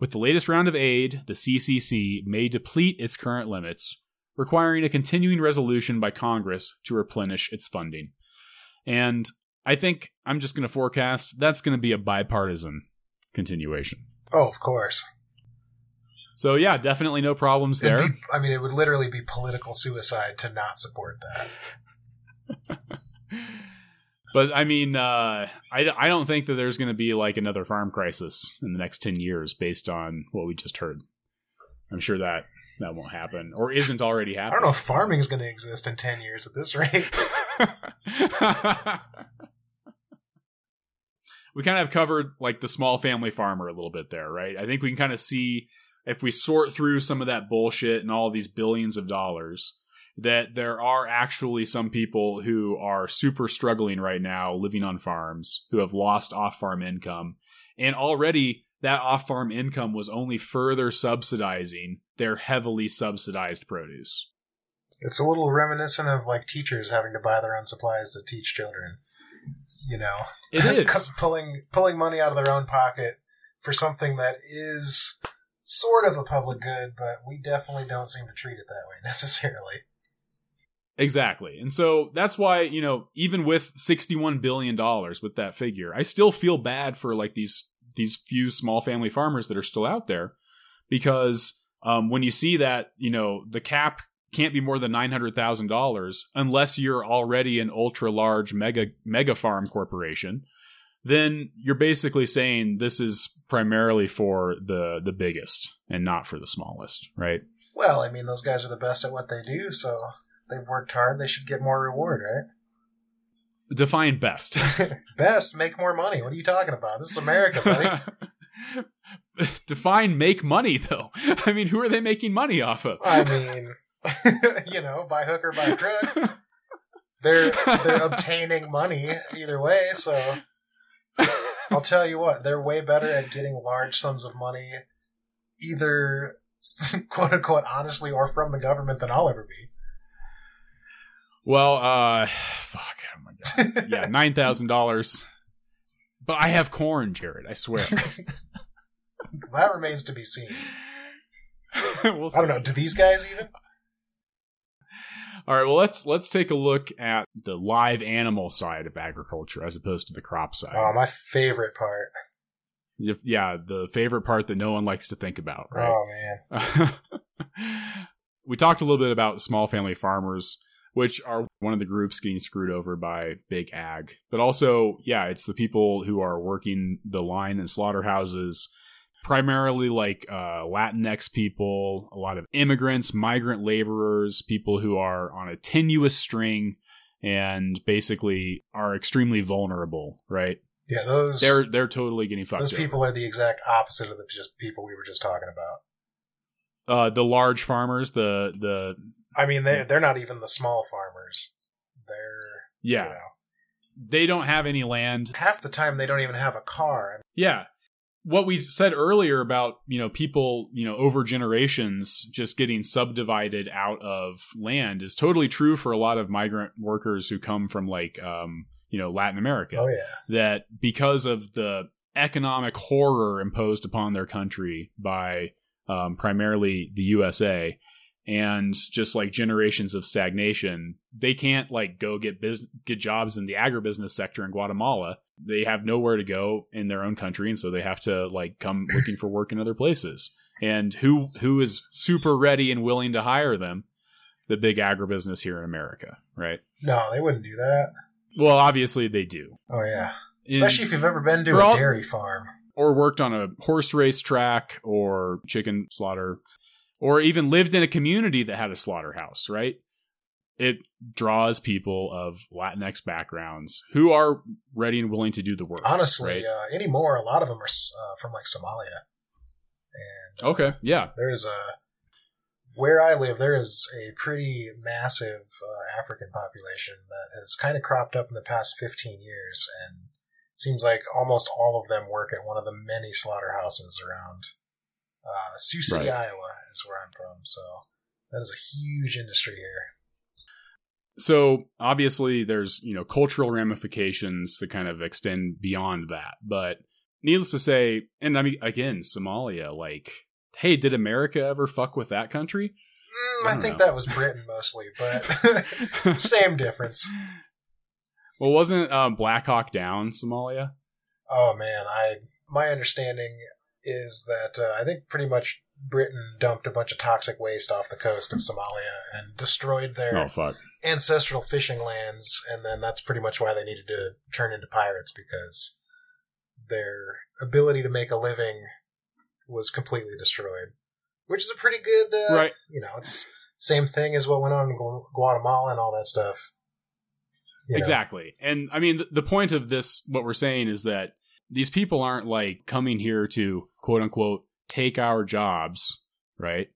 With the latest round of aid, the CCC may deplete its current limits, requiring a continuing resolution by Congress to replenish its funding. And I think I'm just going to forecast that's going to be a bipartisan continuation. Oh, of course. So yeah, definitely no problems there. Be, I mean, it would literally be political suicide to not support that. but I mean, uh, I, I don't think that there's going to be like another farm crisis in the next 10 years based on what we just heard. I'm sure that that won't happen or isn't already happening. I don't know if farming is going to exist in 10 years at this rate. we kind of have covered like the small family farmer a little bit there, right? I think we can kind of see if we sort through some of that bullshit and all these billions of dollars that there are actually some people who are super struggling right now living on farms who have lost off farm income. And already that off farm income was only further subsidizing their heavily subsidized produce. It's a little reminiscent of like teachers having to buy their own supplies to teach children. You know, it is pulling pulling money out of their own pocket for something that is sort of a public good, but we definitely don't seem to treat it that way necessarily. Exactly. And so that's why, you know, even with 61 billion dollars with that figure, I still feel bad for like these these few small family farmers that are still out there because um, when you see that, you know, the cap can't be more than $900,000 unless you're already an ultra large mega mega farm corporation, then you're basically saying this is primarily for the the biggest and not for the smallest, right? Well, I mean, those guys are the best at what they do, so they've worked hard. They should get more reward, right? Define best. best, make more money. What are you talking about? This is America, buddy. Define make money, though. I mean, who are they making money off of? I mean, you know, by hook or by crook. They're they're obtaining money either way. So I'll tell you what, they're way better at getting large sums of money, either quote unquote honestly or from the government than I'll ever be. Well, uh, fuck. Oh my god. Yeah, nine thousand dollars. But I have corn, Jared. I swear. that remains to be seen. we'll I don't know. Do these guys even? All right. Well, let's let's take a look at the live animal side of agriculture as opposed to the crop side. Oh, my favorite part. Yeah, the favorite part that no one likes to think about. Right? Oh man. we talked a little bit about small family farmers which are one of the groups getting screwed over by big ag. But also, yeah, it's the people who are working the line in slaughterhouses, primarily like uh, Latinx people, a lot of immigrants, migrant laborers, people who are on a tenuous string and basically are extremely vulnerable, right? Yeah, those They're they're totally getting fucked. those over. people are the exact opposite of the just people we were just talking about. uh, the large farmers, the the I mean, they they're not even the small farmers. They're yeah, you know, they don't have any land. half the time they don't even have a car. Yeah. What we said earlier about, you know, people, you know, over generations just getting subdivided out of land is totally true for a lot of migrant workers who come from like um, you know, Latin America. Oh yeah, That because of the economic horror imposed upon their country by um, primarily the USA and just like generations of stagnation, they can't like go get bus- get jobs in the agribusiness sector in Guatemala. They have nowhere to go in their own country, and so they have to like come looking for work in other places. And who who is super ready and willing to hire them? The big agribusiness here in America, right? no, they wouldn't do that. Well, obviously they do. Oh yeah, In- especially if you've ever been to a all- dairy farm. or worked on a horse race track or chicken slaughter or even lived in a community that had a slaughterhouse, right? It draws people of Latinx backgrounds who are ready and willing to do the work. Honestly, right? uh, anymore, a lot of them are uh, from like Somalia, and uh, okay, yeah, there's a where I live. There is a pretty massive uh, African population that has kind of cropped up in the past 15 years, and it seems like almost all of them work at one of the many slaughterhouses around uh, Sioux City, Right. Iowa, is where I'm from. So that is a huge industry here. so obviously there's you know cultural ramifications that kind of extend beyond that but needless to say and i mean again somalia like hey did america ever fuck with that country Mm, I I think know. that was Britain mostly, but same difference. well wasn't um, black hawk down somalia Oh man, I my understanding is that uh, I think pretty much Britain dumped a bunch of toxic waste off the coast of Somalia and destroyed their oh ancestral fishing lands, and then that's pretty much why they needed to turn into pirates because their ability to make a living was completely destroyed. Which is a pretty good, uh, right you know, it's same thing as what went on in Gu- Guatemala and all that stuff. You know. Exactly. And I mean, the, the point of this, what we're saying is that these people aren't like coming here to quote unquote take our jobs, right?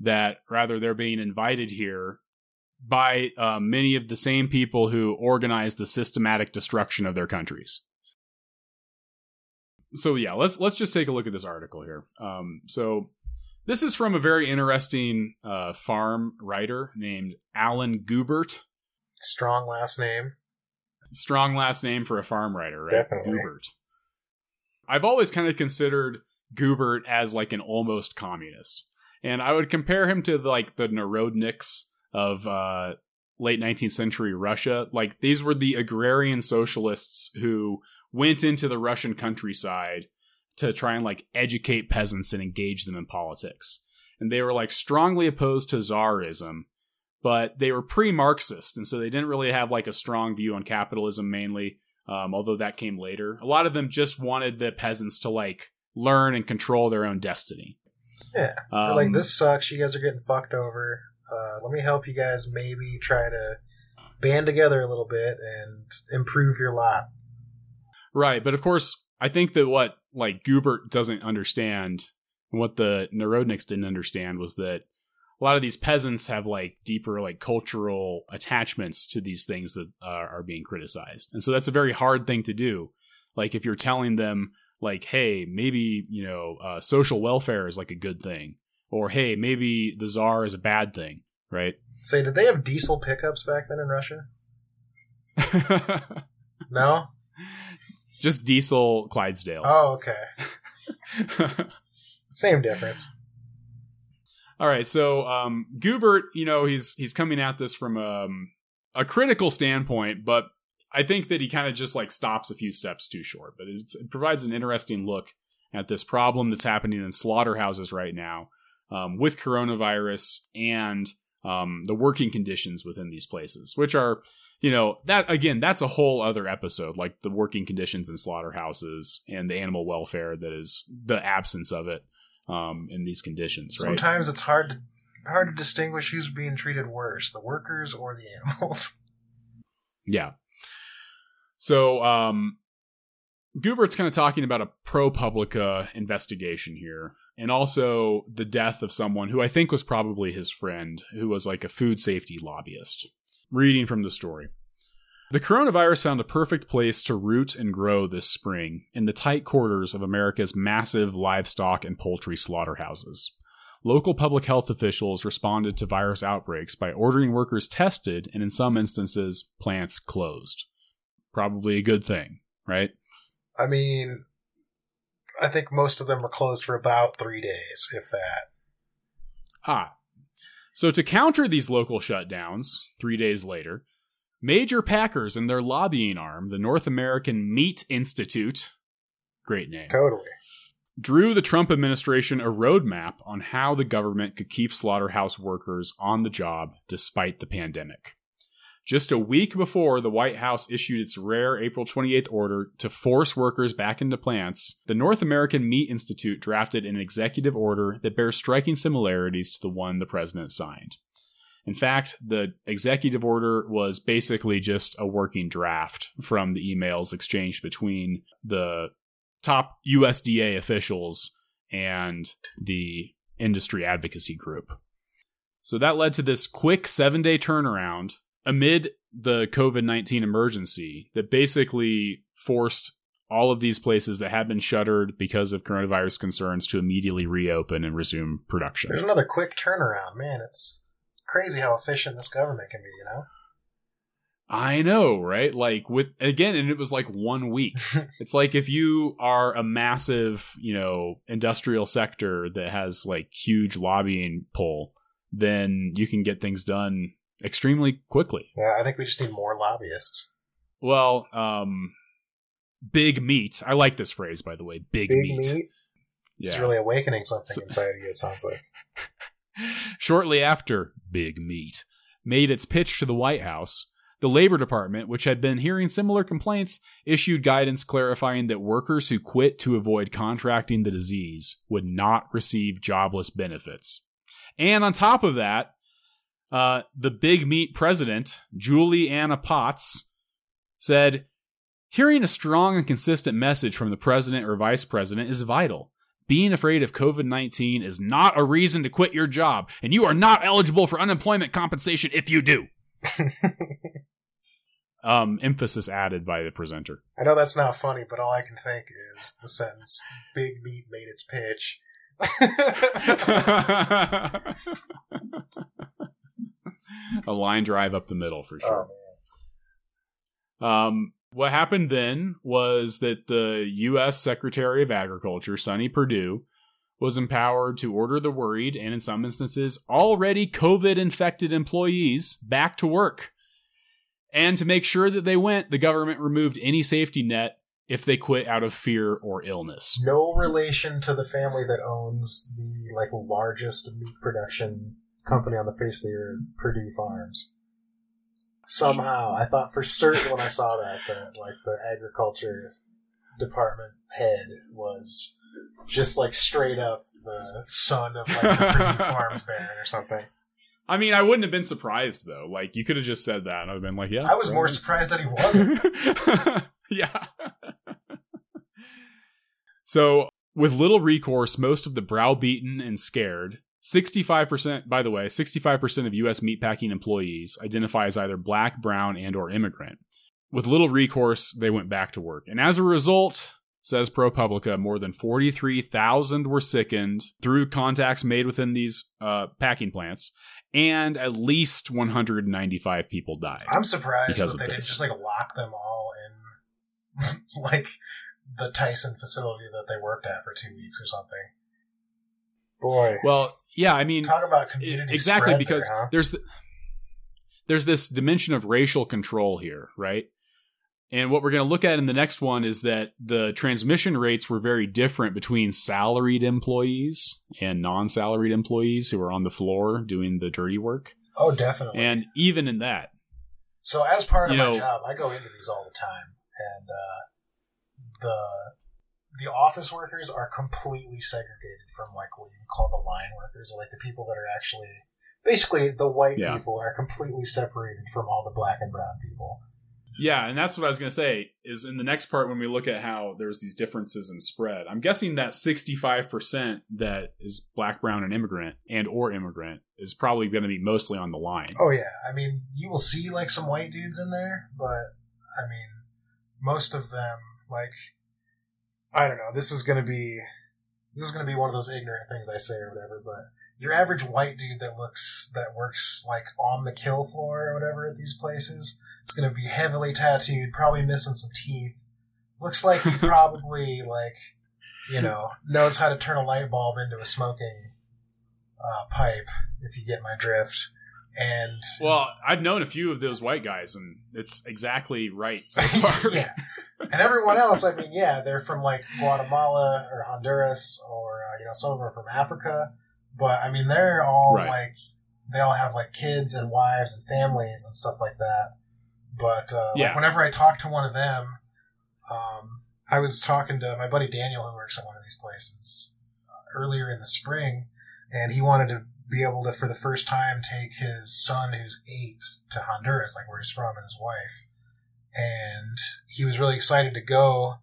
That rather they're being invited here by uh, many of the same people who organized the systematic destruction of their countries. So yeah, let's let's just take a look at this article here. Um, so this is from a very interesting uh, farm writer named Alan Guebert Strong last name. strong last name for a farm writer, right? Definitely. Guebert. I've always kind of considered Guebert as like an almost communist, and I would compare him to like the Narodniks of uh, late 19th century Russia. Like these were the agrarian socialists who went into the Russian countryside to try and like educate peasants and engage them in politics, and they were like strongly opposed to czarism, but they were pre-Marxist, and so they didn't really have like a strong view on capitalism mainly. Um, although that came later, a lot of them just wanted the peasants to like learn and control their own destiny. Yeah. Um, like, this sucks. You guys are getting fucked over. Uh, let me help you guys maybe try to band together a little bit and improve your lot. right? But of course, I think that what like Guebert doesn't understand, and what the Narodniks didn't understand, was that a lot of these peasants have like deeper like cultural attachments to these things that uh, are being criticized and so that's a very hard thing to do like if you're telling them like hey maybe you know uh, social welfare is like a good thing or hey maybe the czar is a bad thing right Say, did they have diesel pickups back then in Russia? No? just diesel clydesdales Oh, okay. Same difference. All right, so um, Guebert, you know, he's he's coming at this from um, a critical standpoint, but I think that he kind of just like stops a few steps too short. But it provides an interesting look at this problem that's happening in slaughterhouses right now um, with coronavirus and um, the working conditions within these places, which are, you know, that again, that's a whole other episode, like the working conditions in slaughterhouses and the animal welfare that is the absence of it um, in these conditions, right? Sometimes it's hard to hard to distinguish who's being treated worse, the workers or the animals. Yeah. So, um, Guebert's kind of talking about a ProPublica investigation here, and also the death of someone who I think was probably his friend, who was like a food safety lobbyist. Reading from the story. The coronavirus found a perfect place to root and grow this spring in the tight quarters of America's massive livestock and poultry slaughterhouses. Local public health officials responded to virus outbreaks by ordering workers tested and, in some instances, plants closed. Probably a good thing, right? I mean, I think most of them were closed for about three days, if that. Ah. So, to counter these local shutdowns, three days later, major packers and their lobbying arm, the North American Meat Institute, great name, Totally. drew the Trump administration a roadmap on how the government could keep slaughterhouse workers on the job despite the pandemic. Just a week before the White House issued its rare April 28th order to force workers back into plants, the North American Meat Institute drafted an executive order that bears striking similarities to the one the president signed. In fact, the executive order was basically just a working draft from the emails exchanged between the top USDA officials and the industry advocacy group. So that led to this quick seven day turnaround amid the COVID 19 emergency that basically forced all of these places that had been shuttered because of coronavirus concerns to immediately reopen and resume production. There's another quick turnaround. Man, it's crazy how efficient this government can be, you know? I know, right? Like with again, and it was like one week. it's like if you are a massive, you know, industrial sector that has like huge lobbying pull, then you can get things done extremely quickly. Yeah, I think we just need more lobbyists. Well, um big meat. I like this phrase by the way. Big, Big meat. meat. It's really awakening something So- inside of you, it sounds like. Shortly after Big Meat made its pitch to the White House, the Labor Department, which had been hearing similar complaints, issued guidance clarifying that workers who quit to avoid contracting the disease would not receive jobless benefits. And on top of that, uh, the Big Meat president, Julie Anna Potts, said, Hearing a strong and consistent message from the president or vice president is vital. Being afraid of COVID 19 is not a reason to quit your job, and you are not eligible for unemployment compensation if you do. Um, emphasis added by the presenter. I know that's not funny, but all I can think is the sentence Big Meat made its pitch. a line drive up the middle for sure. oh, man. Um, what happened then was that the U.S. Secretary of Agriculture, Sonny Perdue, was empowered to order the worried and, in some instances, already COVID infected employees back to work. And to make sure that they went, the government removed any safety net if they quit out of fear or illness. No relation to the family that owns the like largest meat production company on the face of the earth, Perdue Farms. Somehow, I thought for certain when I saw that that like the agriculture department head was just like straight up the son of like the Perdue Farms baron or something. I mean, I wouldn't have been surprised though. Like, you could have just said that, and I'd have been like, "Yeah." I was more surprised that he wasn't. yeah. so, with little recourse, most of the browbeaten and scared, 65%, by the way, 65% of US meatpacking employees identify as either black, brown, and or immigrant. With little recourse, they went back to work. And as a result, says ProPublica, more than 43,000 were sickened through contacts made within these uh, packing plants, and at least 195 people died. I'm surprised that they didn't just like lock them all in like the Tyson facility that they worked at for two weeks or something. Boy, Well, yeah, I mean, talk about community exactly because there, huh? there's the, there's this dimension of racial control here, right? And what we're going to look at in the next one is that the transmission rates were very different between salaried employees and non-salaried employees who were on the floor doing the dirty work. oh, definitely. And even in that, so, as part of you my know- job, I go into these all the time, and uh, the the office workers are completely segregated from like what you call the line workers, or like the people that are actually basically the white Yeah. people are completely separated from all the black and brown people. Yeah, and that's what I was going to say is in the next part when we look at how there's these differences in spread. I'm guessing that 65% that is black, brown and immigrant and or immigrant is probably going to be mostly on the line. Oh yeah, I mean, you will see like some white dudes in there, but I mean, most of them like I don't know. This is going to be this is going to be one of those ignorant things I say or whatever, but your average white dude that looks that works like on the kill floor or whatever at these places is going to be heavily tattooed, probably missing some teeth. Looks like he probably like you know knows how to turn a light bulb into a smoking uh, pipe. If you get my drift. And well, I've known a few of those white guys, and it's exactly right so far. yeah, and everyone else, I mean, yeah, they're from like Guatemala or Honduras, or uh, you know, some of them are from Africa. But I mean, they're all Right. like they all have like kids and wives and families and stuff like that. But uh, Yeah. like whenever I talk to one of them, um, I was talking to my buddy Daniel who works at one of these places uh, earlier in the spring, and he wanted to be able to, for the first time, take his son who's eight to Honduras, like where he's from, and his wife. And he was really excited to go.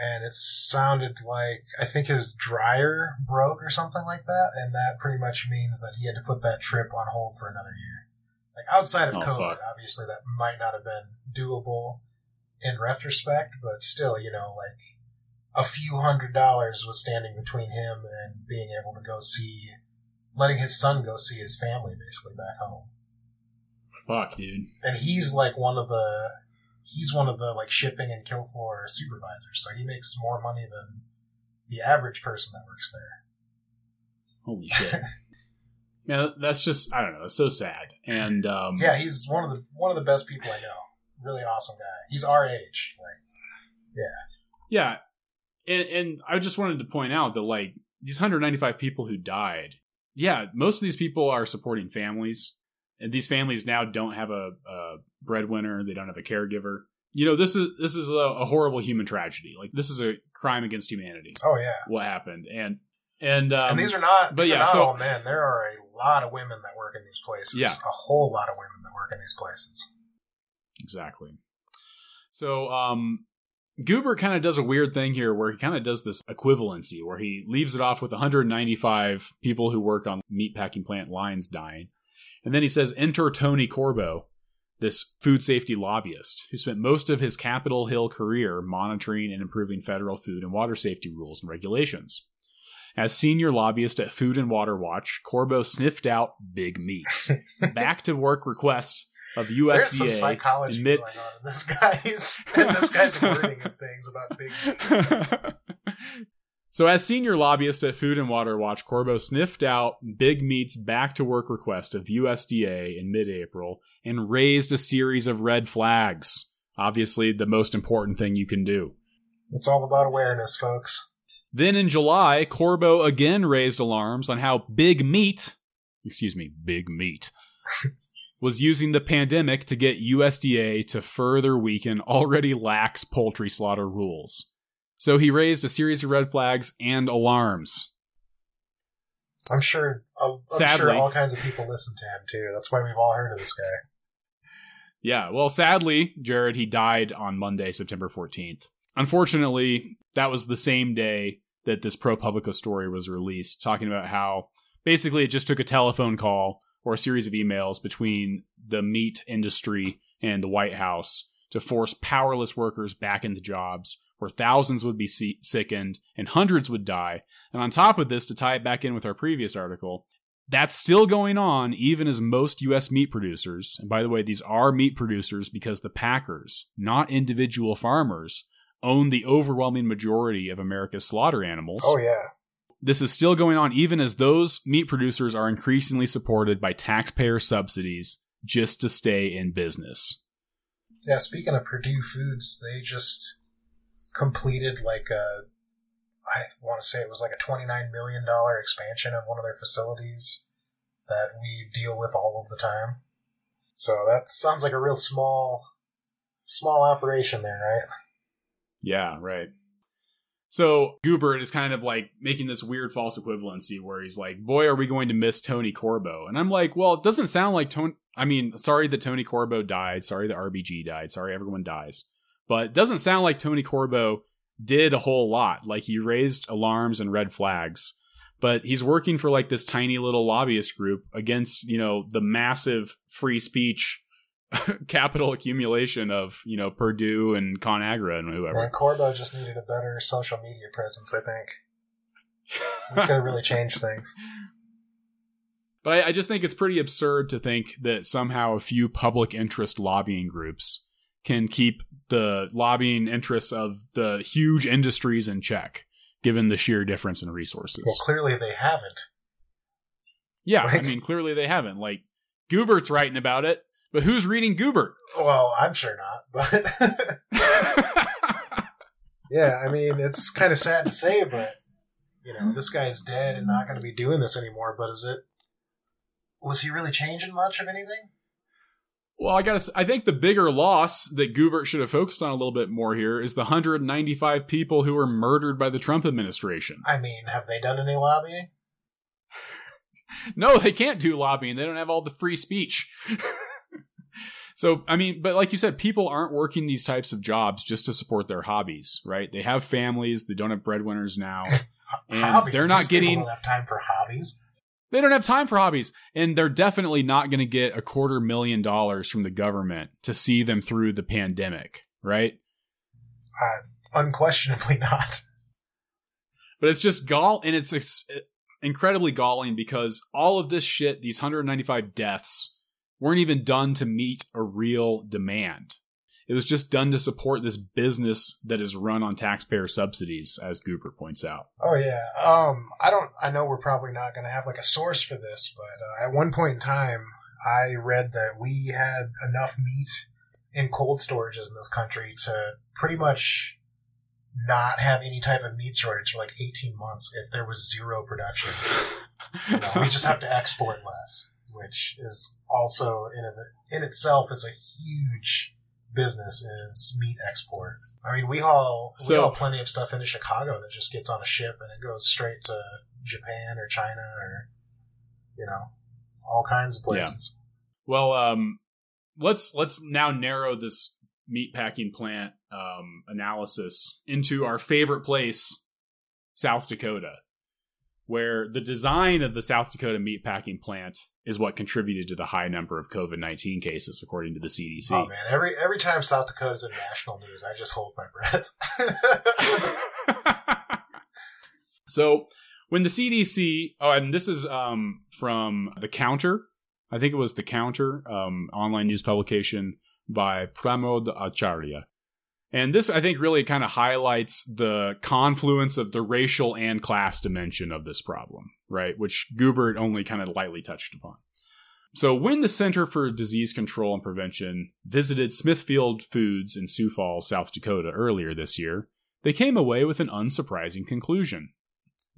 And it sounded like I think his dryer broke or something like that, and that pretty much means that he had to put that trip on hold for another year. Like outside of Oh, COVID, fuck. obviously that might not have been doable in retrospect, but still, you know, like a few hundred dollars was standing between him and being able to go see, letting his son go see his family basically back home. Fuck, dude. And he's like one of the, he's one of the like shipping and kill floor supervisors, so he makes more money than the average person that works there. Holy shit. Yeah, that's just I don't know. It's so sad. And um, Yeah, he's one of the one of the best people I know. Really awesome guy. He's our age. Like, yeah, Yeah, and, and I just wanted to point out that like these 195 people who died, yeah, most of these people are supporting families, and these families now don't have a, a breadwinner. They don't have a caregiver. You know, this is this is a, a horrible human tragedy. Like this is a crime against humanity. oh yeah. What happened? And and um, and these are not, but these yeah, are not so- all men. There are a lot of women that work in these places. Yeah. a whole lot of women that work in these places. Exactly. So, um, Goober kind of does a weird thing here where he kind of does this equivalency where he leaves it off with 195 people who work on meatpacking plant lines dying. And then he says, enter Tony Corbo, this food safety lobbyist who spent most of his Capitol Hill career monitoring and improving federal food and water safety rules and regulations. As senior lobbyist at Food and Water Watch, Corbo sniffed out big meat. Back to work request of USDA. There's some psychology admit- going on in this guy's in this guy's wording of things about big meat. so, as senior lobbyist at Food and Water Watch, Corbo sniffed out Big Meat's back to work request of USDA in mid April and raised a series of red flags. Obviously, the most important thing you can do. It's all about awareness, folks. Then in July, Corbo again raised alarms on how Big Meat, excuse me, Big Meat, was using the pandemic to get USDA to further weaken already lax poultry slaughter rules. So he raised a series of red flags and alarms. I'm sure. I'm Sadly. sure all kinds of people listen to him too. That's why we've all heard of this guy. Yeah, well, sadly, Jared, he died on Monday, September 14th. Unfortunately, that was the same day that this ProPublica story was released, talking about how basically it just took a telephone call or a series of emails between the meat industry and the White House to force powerless workers back into jobs where thousands would be sickened and hundreds would die. And on top of this, to tie it back in with our previous article, that's still going on even as most U.S. meat producers, and by the way, these are meat producers because the packers, not individual farmers, own the overwhelming majority of America's slaughter animals. Oh yeah. This is still going on even as those meat producers are increasingly supported by taxpayer subsidies just to stay in business. Yeah, speaking of Perdue Foods, they just completed like a, I want to say it was like a $29 million expansion of one of their facilities that we deal with all of the time. So that sounds like a real small, small operation there, right? Yeah, right. So Guebert is kind of like making this weird false equivalency where he's like, "Boy, are we going to miss Tony Corbo?" And I'm like, "Well, it doesn't sound like Tony. I mean, sorry that Tony Corbo died. Sorry that RBG died. Sorry everyone dies. But it doesn't sound like Tony Corbo did a whole lot. Like he raised alarms and red flags. But he's working for like this tiny little lobbyist group against, you know, the massive free speech capital accumulation of, you know, Perdue and ConAgra and whoever. And Corbo just needed a better social media presence, I think. We could have really changed things. But I, I, just think it's pretty absurd to think that somehow a few public interest lobbying groups can keep the lobbying interests of the huge industries in check, given the sheer difference in resources. Well, clearly they haven't. Yeah, like, I mean, clearly they haven't. Like, Guebert's writing about it, but who's reading Guebert? Well, I'm sure not, but. yeah, I mean, it's kind of sad to say, but, you know, this guy's dead and not going to be doing this anymore, but is it. Was he really changing much of anything? Well, I gotta. I think the bigger loss that Guebert should have focused on a little bit more here is the 195 people who were murdered by the Trump administration. I mean, have they done any lobbying? no, they can't do lobbying. They don't have all the free speech. so, I mean, but like you said, people aren't working these types of jobs just to support their hobbies, right? They have families. They don't have breadwinners now, and hobbies. they're not These getting. Don't have time for hobbies. They don't have time for hobbies, and they're definitely not going to get a quarter million dollars from the government to see them through the pandemic, right? Uh, unquestionably not. But it's just gall, and it's ex- incredibly galling because all of this shit, these 195 deaths, weren't even done to meet a real demand. It was just done to support this business that is run on taxpayer subsidies, as Goober points out. Oh yeah. Um, I don't. I know we're probably not going to have like a source for this, but uh, at one point in time, I read that we had enough meat in cold storages in this country to pretty much not have any type of meat shortage for like 18 months if there was zero production. you know, we just have to export less, which is also in in itself is a huge business is meat export. I mean, we haul we haul plenty of stuff into Chicago that just gets on a ship and it goes straight to Japan or China or you know all kinds of places. Yeah. Well, um, let's let's now narrow this meat packing plant um, analysis into our favorite place, South Dakota, where the design of the South Dakota meat packing plant is what contributed to the high number of COVID nineteen cases, according to the CDC. Oh man, every every time South Dakota's in national news, I just hold my breath. so when the CDC, oh, and this is um, from the Counter, I think it was the Counter um, online news publication by Pramod Acharya. And this, I think, really kind of highlights the confluence of the racial and class dimension of this problem, right? Which Guebert only kind of lightly touched upon. So, when the Center for Disease Control and Prevention visited Smithfield Foods in Sioux Falls, South Dakota earlier this year, they came away with an unsurprising conclusion.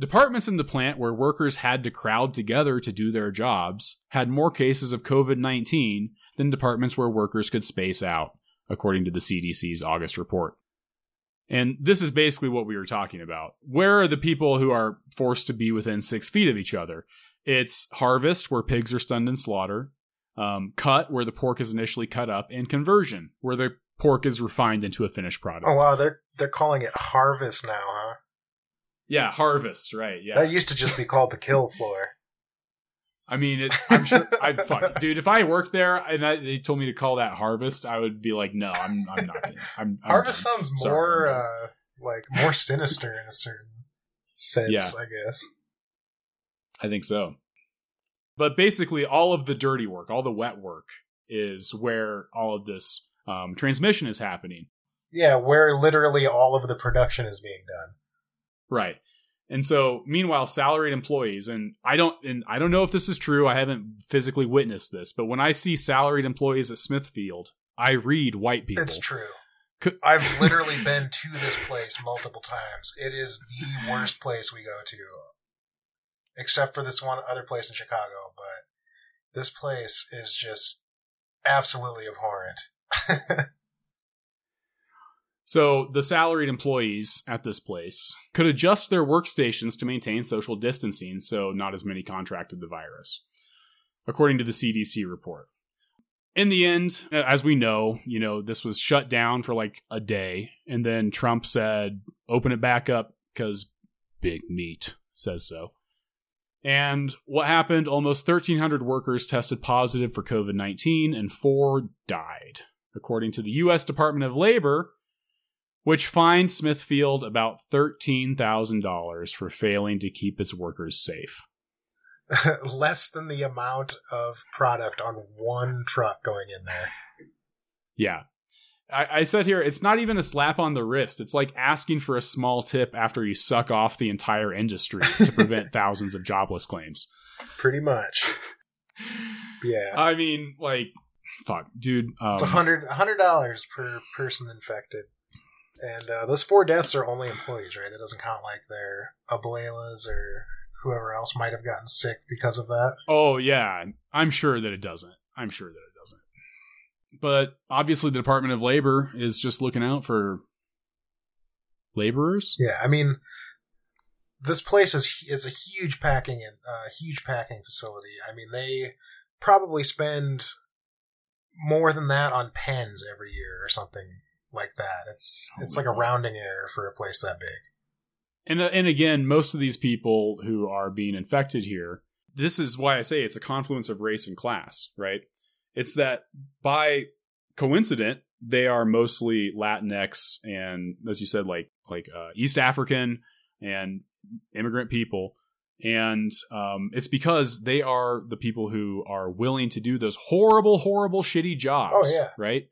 Departments in the plant where workers had to crowd together to do their jobs had more cases of COVID 19 than departments where workers could space out according to the CDC's August report. And this is basically what we were talking about. Where are the people who are forced to be within six feet of each other? It's harvest, where pigs are stunned and slaughtered, um, cut, where the pork is initially cut up, and conversion, where the pork is refined into a finished product. Oh wow, they're they're calling it harvest now, huh? Yeah, harvest, right? Yeah, that used to just be called the kill floor. I mean, it, I'm sure. I fuck, dude. If I worked there and I, they told me to call that harvest, I would be like, no, I'm, I'm not. Gonna, I'm, I'm harvest sounds more uh, like more sinister in a certain sense, yeah. I guess. I think so. But basically, all of the dirty work, all the wet work, is where all of this um, transmission is happening. Yeah, where literally all of the production is being done. Right. And so, meanwhile, salaried employees, and I don't, and I don't know if this is true. I haven't physically witnessed this, but when I see salaried employees at Smithfield, I read white people. It's true. I've literally been to this place multiple times. It is the worst place we go to, except for this one other place in Chicago. But this place is just absolutely abhorrent. So the salaried employees at this place could adjust their workstations to maintain social distancing so not as many contracted the virus, according to the CDC report. in the end, as we know, you know, this was shut down for like a day. And then Trump said, open it back up because big meat says so. And what happened? Almost 1,300 workers tested positive for COVID 19 and four died, according to the U.S. Department of Labor, which fined Smithfield about $13,000 for failing to keep its workers safe. less than the amount of product on one truck going in there. Yeah. I, I said here, it's not even a slap on the wrist. It's like asking for a small tip after you suck off the entire industry to prevent thousands of jobless claims. Pretty much. Yeah. I mean, like, fuck, dude. Um, it's a hundred dollars per person infected, and uh, those four deaths are only employees, right? That doesn't count like their abuelas or whoever else might have gotten sick because of that. Oh yeah, I'm sure that it doesn't. I'm sure that it doesn't. But obviously, the Department of Labor is just looking out for laborers. Yeah, I mean, this place is is a huge packing and uh, huge packing facility. I mean, they probably spend more than that on pens every year or something like that. It's oh it's like God. a rounding error for a place that big and uh, and again, most of these people who are being infected here, this is why I say it's a confluence of race and class, right? It's that by coincident, they are mostly Latinx and, as you said, like like uh, East African and immigrant people, and um, it's because they are the people who are willing to do those horrible, horrible, shitty jobs. Oh yeah, right.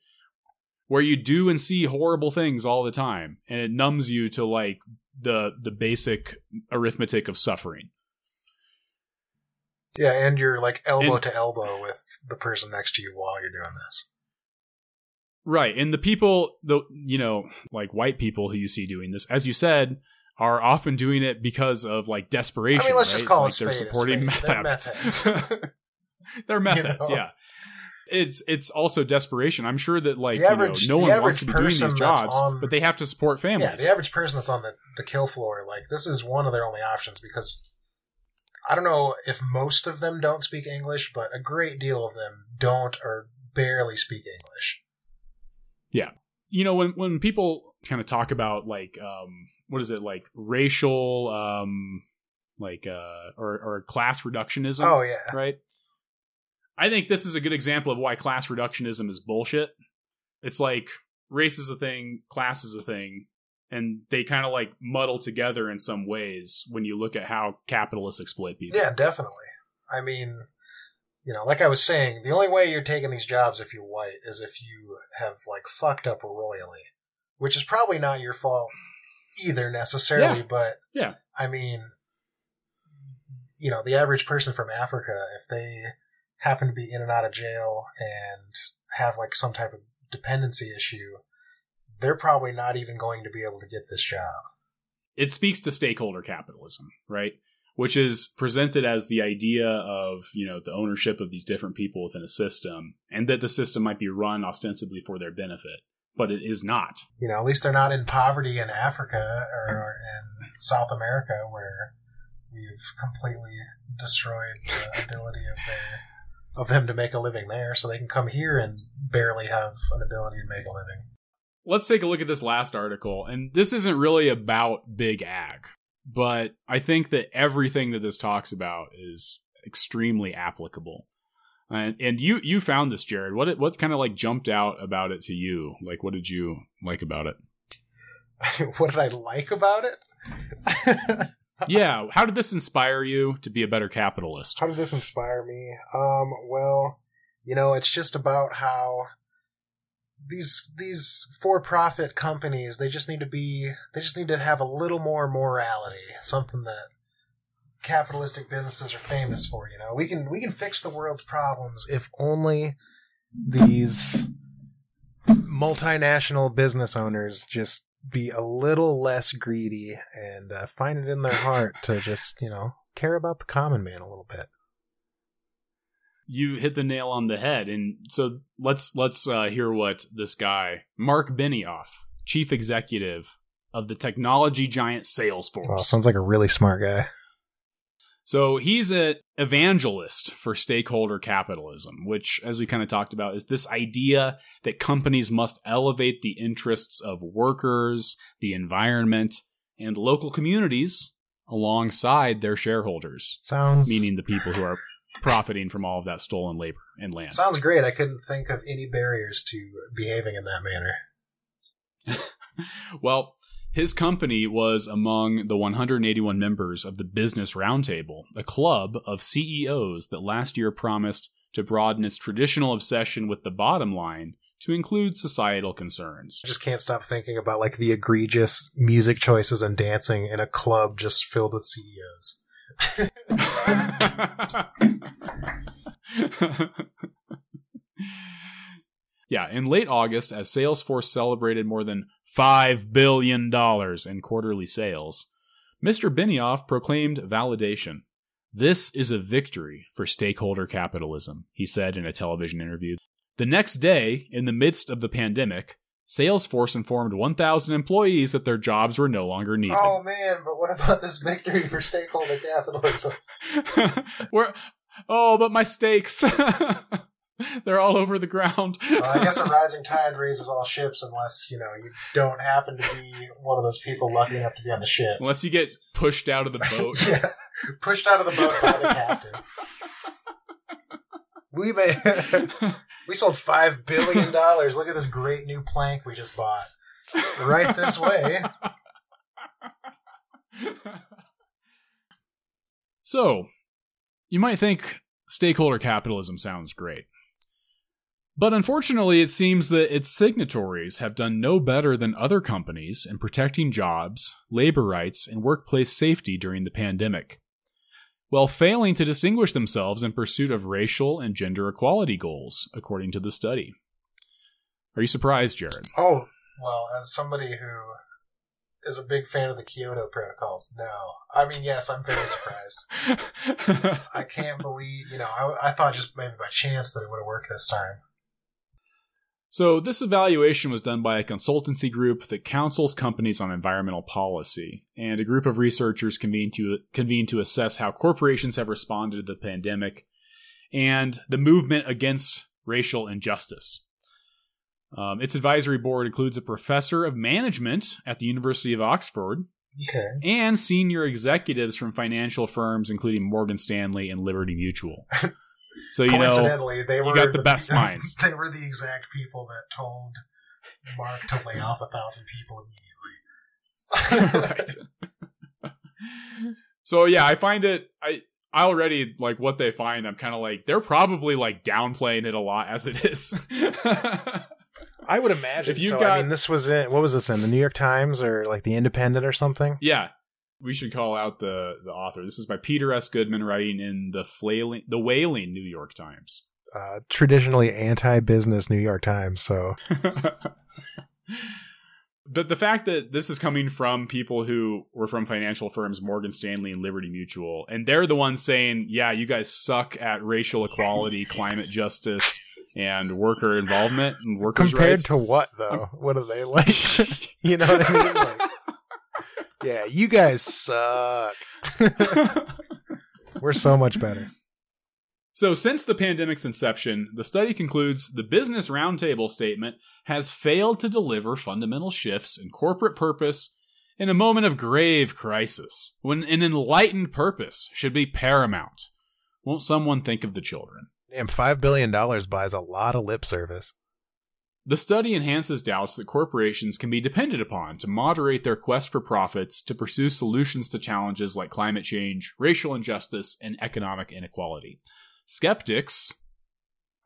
Where you do and see horrible things all the time, and it numbs you to like the the basic arithmetic of suffering. Yeah, and you're like elbow and, to elbow with the person next to you while you're doing this. Right. And the people the you know, like white people who you see doing this, as you said, are often doing it because of like desperation. I mean, let's right? just call like it they're supporting meth They're methods. they're methods, you know? yeah. It's it's also desperation. I'm sure that like average, you know, no one wants to be doing these jobs, on, but they have to support families. Yeah, the average person that's on the, the kill floor, like this is one of their only options because I don't know if most of them don't speak English, but a great deal of them don't or barely speak English. Yeah. You know, when when people kind of talk about like um what is it, like racial um like uh or or class reductionism. Oh yeah. Right? I think this is a good example of why class reductionism is bullshit. It's like race is a thing, class is a thing, and they kind of like muddle together in some ways when you look at how capitalists exploit people. Yeah, definitely. I mean, you know, like I was saying, the only way you're taking these jobs if you're white is if you have like fucked up royally, which is probably not your fault either necessarily, yeah. but yeah, I mean, you know, the average person from Africa, if they happen to be in and out of jail and have like some type of dependency issue, they're probably not even going to be able to get this job. It speaks to stakeholder capitalism, right? Which is presented as the idea of, you know, the ownership of these different people within a system and that the system might be run ostensibly for their benefit, but it is not. You know, at least they're not in poverty in Africa or in South America where we've completely destroyed the ability of their of them to make a living there, so they can come here and barely have an ability to make a living. Let's take a look at this last article, and this isn't really about big ag, but I think that everything that this talks about is extremely applicable. And, and you you found this, Jared. What what kind of like jumped out about it to you? Like, what did you like about it? what did I like about it? yeah. How did this inspire you to be a better capitalist? How did this inspire me? Um, well, you know, it's just about how these these for-profit companies they just need to be they just need to have a little more morality something that capitalistic businesses are famous for you know we can we can fix the world's problems if only these multinational business owners just be a little less greedy and uh, find it in their heart to just you know care about the common man a little bit. You hit the nail on the head and so let's let's uh, hear what this guy mark benioff chief executive of the technology giant salesforce. Oh, sounds like a really smart guy So he's an evangelist for stakeholder capitalism, which, as we kind of talked about, is this idea that companies must elevate the interests of workers, the environment, and local communities alongside their shareholders, Sounds meaning the people who are profiting from all of that stolen labor and land. Sounds great. I couldn't think of any barriers to behaving in that manner. Well, his company was among the 181 members of the Business Roundtable, a club of CEOs that last year promised to broaden its traditional obsession with the bottom line to include societal concerns. I just can't stop thinking about like the egregious music choices and dancing in a club just filled with CEOs. yeah, in late August, as Salesforce celebrated more than $5 billion in quarterly sales, Mr. Benioff proclaimed validation. This is a victory for stakeholder capitalism, he said in a television interview. The next day, in the midst of the pandemic, Salesforce informed 1,000 employees that their jobs were no longer needed. Oh man, but what about this victory for stakeholder capitalism? We're, oh, but my steaks. They're all over the ground. Well, I guess a rising tide raises all ships unless, you know, you don't happen to be one of those people lucky enough to be on the ship. Unless you get pushed out of the boat. yeah. Pushed out of the boat by the captain. We made we sold five billion dollars. Look at this great new plank we just bought. Right this way. so, you might think stakeholder capitalism sounds great. But unfortunately, it seems that its signatories have done no better than other companies in protecting jobs, labor rights, and workplace safety during the pandemic, while failing to distinguish themselves in pursuit of racial and gender equality goals, according to the study. Are you surprised, Jared? Oh, well, as somebody who is a big fan of the Kyoto protocols, no. I mean, yes, I'm very surprised. I can't believe, you know, I, I thought just maybe by chance that it would have worked this time. So, this evaluation was done by a consultancy group that counsels companies on environmental policy, and a group of researchers convened to, convened to assess how corporations have responded to the pandemic and the movement against racial injustice. Um, its advisory board includes a professor of management at the University of Oxford Okay. and senior executives from financial firms, including Morgan Stanley and Liberty Mutual. So, you know, Coincidentally, they were got the best minds. They were the exact people that told Mark to lay off a thousand people immediately. right. so yeah, I find it I I already like what they find. I'm kind of like they're probably like downplaying it a lot as it is. I would imagine. If you so. got- I mean, this was in what was this in the New York Times or like the Independent or something? yeah, we should call out the the author. This is by Peter S. Goodman, writing in the flailing the Wailing New York Times. Uh, traditionally anti-business New York Times. So But the fact that this is coming from people who were from financial firms, Morgan Stanley and Liberty Mutual, and they're the ones saying, "Yeah, you guys suck at racial equality, climate justice, and worker involvement and workers' compared rights." to what though? What are they like? you know what I mean? Like, yeah, you guys suck. We're so much better. So, since the pandemic's inception, the study concludes the Business Roundtable statement has failed to deliver fundamental shifts in corporate purpose in a moment of grave crisis, when an enlightened purpose should be paramount. Won't someone think of the children? Damn, five billion dollars buys a lot of lip service. The study enhances doubts that corporations can be depended upon to moderate their quest for profits to pursue solutions to challenges like climate change, racial injustice, and economic inequality. Skeptics,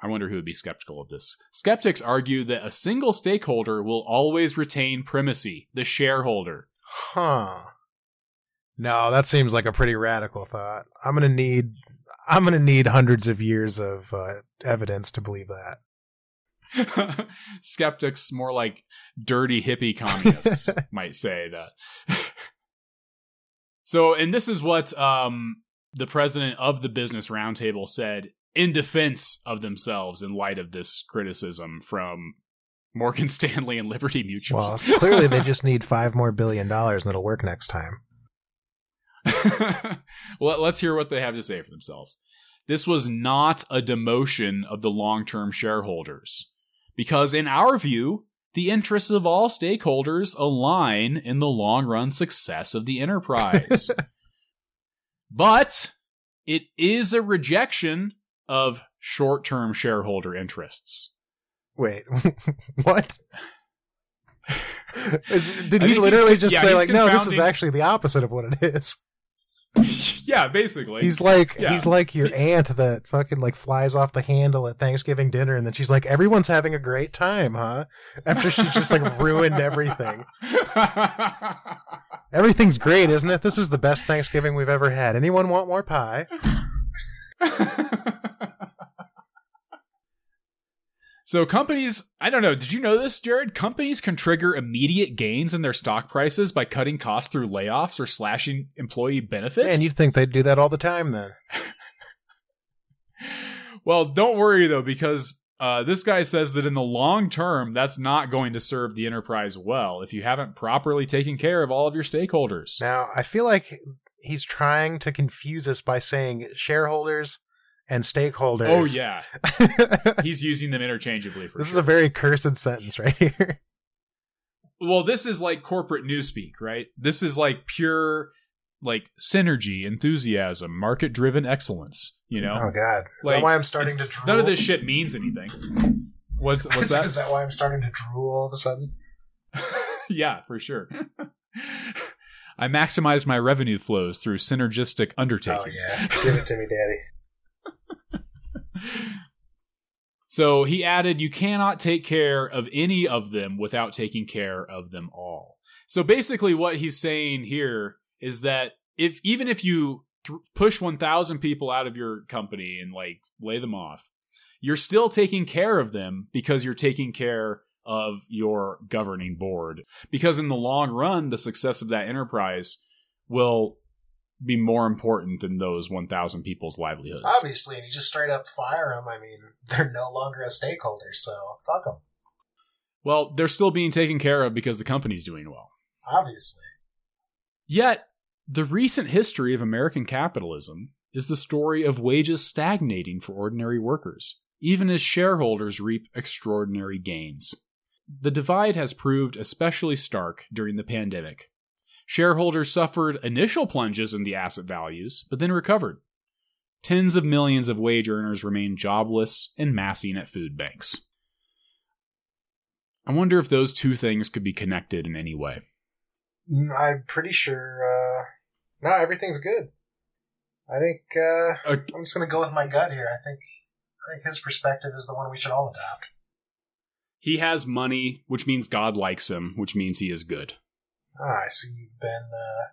I wonder who would be skeptical of this. Skeptics argue that a single stakeholder will always retain primacy, the shareholder. Huh. No, that seems like a pretty radical thought. I'm gonna need I'm gonna need hundreds of years of uh, evidence to believe that. Skeptics, more like dirty hippie communists, might say that. so, and this is what um, the president of the Business Roundtable said in defense of themselves in light of this criticism from Morgan Stanley and Liberty Mutual. Well, clearly they just need five more billion dollars and it'll work next time. well, let's hear what they have to say for themselves. This was not a demotion of the long term shareholders, because in our view, the interests of all stakeholders align in the long run success of the enterprise. but it is a rejection of short term shareholder interests. Wait, what? Is, did I he literally just yeah, say like, no, this is actually the opposite of what it is? yeah, basically. He's like, Yeah. he's like your aunt that fucking like flies off the handle at Thanksgiving dinner, and then she's like, everyone's having a great time, huh? After she just like ruined everything. Everything's great, isn't it? This is the best Thanksgiving we've ever had. Anyone want more pie? so companies, I don't know, did you know this, Jared? Companies can trigger immediate gains in their stock prices by cutting costs through layoffs or slashing employee benefits. And you'd think they'd do that all the time then. well, don't worry though, because uh, this guy says that in the long term, that's not going to serve the enterprise well if you haven't properly taken care of all of your stakeholders. Now, I feel like he's trying to confuse us by saying shareholders and stakeholders. Oh yeah, he's using them interchangeably for this is a very cursed sentence right here. well, this is like corporate newspeak, right? This is like pure like synergy, enthusiasm, market driven excellence. You know, Oh god, is Like, that why I'm starting to drool? none of this shit means anything. What's what's that? is that why I'm starting to drool all of a sudden? yeah, for sure. I maximize my revenue flows through synergistic undertakings. Oh undertakings. yeah, give it to me, daddy. So he added, You cannot take care of any of them without taking care of them all. So basically, what he's saying here is that if even if you th- push 1,000 people out of your company and like lay them off, you're still taking care of them because you're taking care of your governing board. Because in the long run, the success of that enterprise will be more important than those 1,000 people's livelihoods. Obviously, and you just straight up fire them. I mean, they're no longer a stakeholder, so fuck them. Well, they're still being taken care of because the company's doing well. Obviously, Yet, the recent history of American capitalism is the story of wages stagnating for ordinary workers, even as shareholders reap extraordinary gains. The divide has proved especially stark during the pandemic. Shareholders suffered initial plunges in the asset values, but then recovered. Tens of millions of wage earners remain jobless and massing at food banks. I wonder if those two things could be connected in any way. Mm, I'm pretty sure. uh No, everything's good. I think uh Uh, I'm just gonna go with my gut here. I think I think his perspective is the one we should all adopt. He has money, which means God likes him, which means he is good. Ah, I see you've been uh,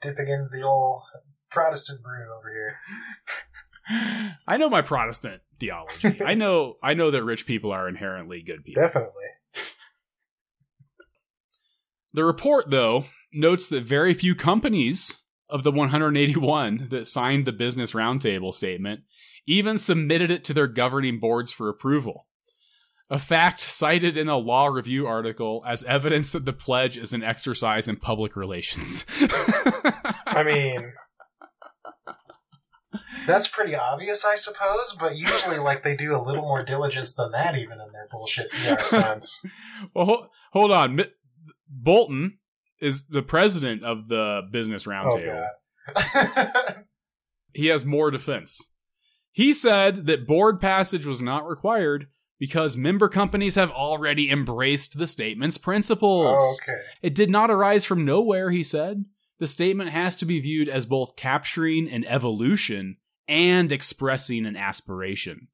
dipping into the old Protestant brew over here. I know my Protestant theology. I know I know that rich people are inherently good people. Definitely. The report though notes that very few companies of the 181 that signed the business roundtable statement even submitted it to their governing boards for approval. A fact cited in a law review article as evidence that the pledge is an exercise in public relations. I mean, that's pretty obvious, I suppose. But usually, like they do a little more diligence than that, even in their bullshit PR stunts. Well, hold, hold on. Mi- Bolten is the president of the Business oh Roundtable. god. he has more defense. He said that board passage was not required because member companies have already embraced the statement's principles. okay. It did not arise from nowhere, he said. The statement has to be viewed as both capturing an evolution and expressing an aspiration.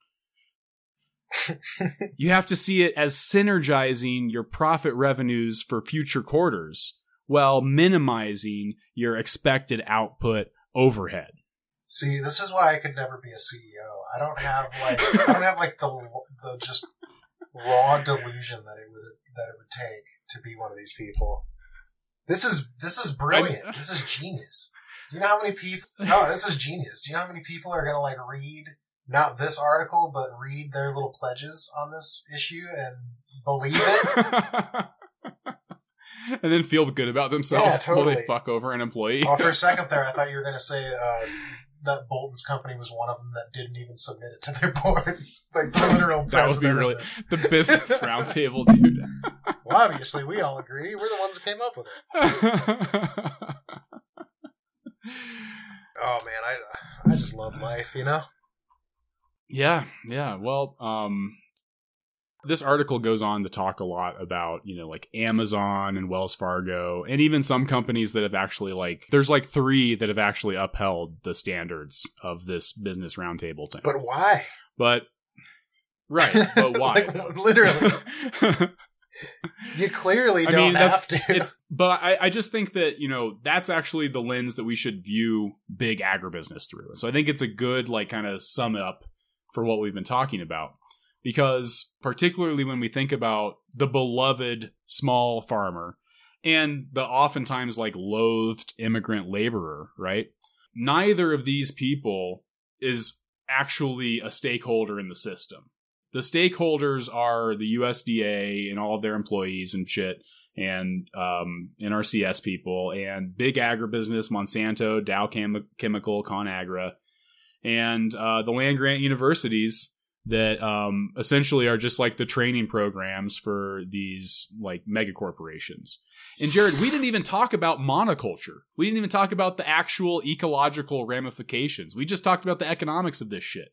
you have to see it as synergizing your profit revenues for future quarters while minimizing your expected output overhead. See, this is why I could never be a CEO. I don't have like I don't have like the the just raw delusion that it would that it would take to be one of these people. This is this is brilliant. This is genius. Do you know how many people? No, this is genius. Do you know how many people are gonna like read not this article, but read their little pledges on this issue and believe it? and then feel good about themselves Yeah, while they fuck over an employee. Oh, for a second there, I thought you were going to say uh, that Bolten's company was one of them that didn't even submit it to their board. like the literal That would be really- the business roundtable, dude. Well, obviously, we all agree. We're the ones that came up with it. Oh man, I I just love life. You know. yeah, yeah. Well, um, this article goes on to talk a lot about you know like Amazon and Wells Fargo, and even some companies that have actually like there's like three that have actually upheld the standards of this business roundtable thing. But why? But right, but why? Like, literally, you clearly don't mean, that's have to. it's. But I, I just think that you know that's actually the lens that we should view big agribusiness through. So I think it's a good like kind of sum up for what we've been talking about because particularly when we think about the beloved small farmer and the oftentimes like loathed immigrant laborer, right? Neither of these people is actually a stakeholder in the system. The stakeholders are the USDA and all of their employees and shit, and um, NRCS people, and big agribusiness, Monsanto, Dow Chem- Chemical, ConAgra, and uh, the land grant universities that um, essentially are just like the training programs for these like mega corporations. And Jared, we didn't even talk about monoculture. We didn't even talk about the actual ecological ramifications. We just talked about the economics of this shit.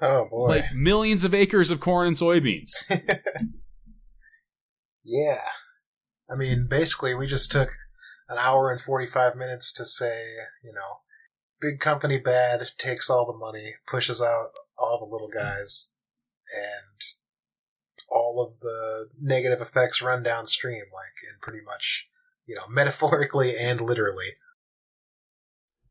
oh boy. Like millions of acres of corn and soybeans. yeah. I mean, basically, we just took an hour and forty-five minutes to say, you know, big company bad takes all the money, pushes out all the little guys, and all of the negative effects run downstream, like in pretty much, you know, metaphorically and literally.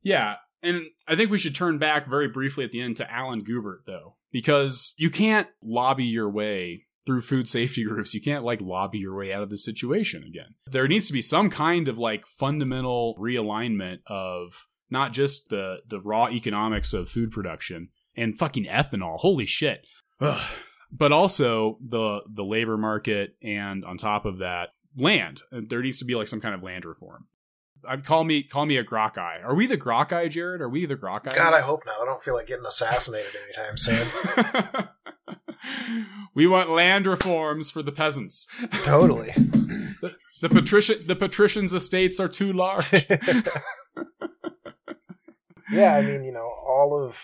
Yeah, and I think we should turn back very briefly at the end to Alan Guebert, though, because you can't lobby your way through food safety groups. You can't like lobby your way out of the situation again. There needs to be some kind of like fundamental realignment of not just the the raw economics of food production and fucking ethanol. Holy shit. Ugh. But also the the labor market and on top of that land. There needs to be like some kind of land reform. I'd call me call me a Gracchi. Are we the Gracchi, Jared? Are we the grok? God, I hope not. I don't feel like getting assassinated anytime soon. we want land reforms for the peasants. Totally. The patrician the patricians' estates are too large. yeah, I mean, you know, all of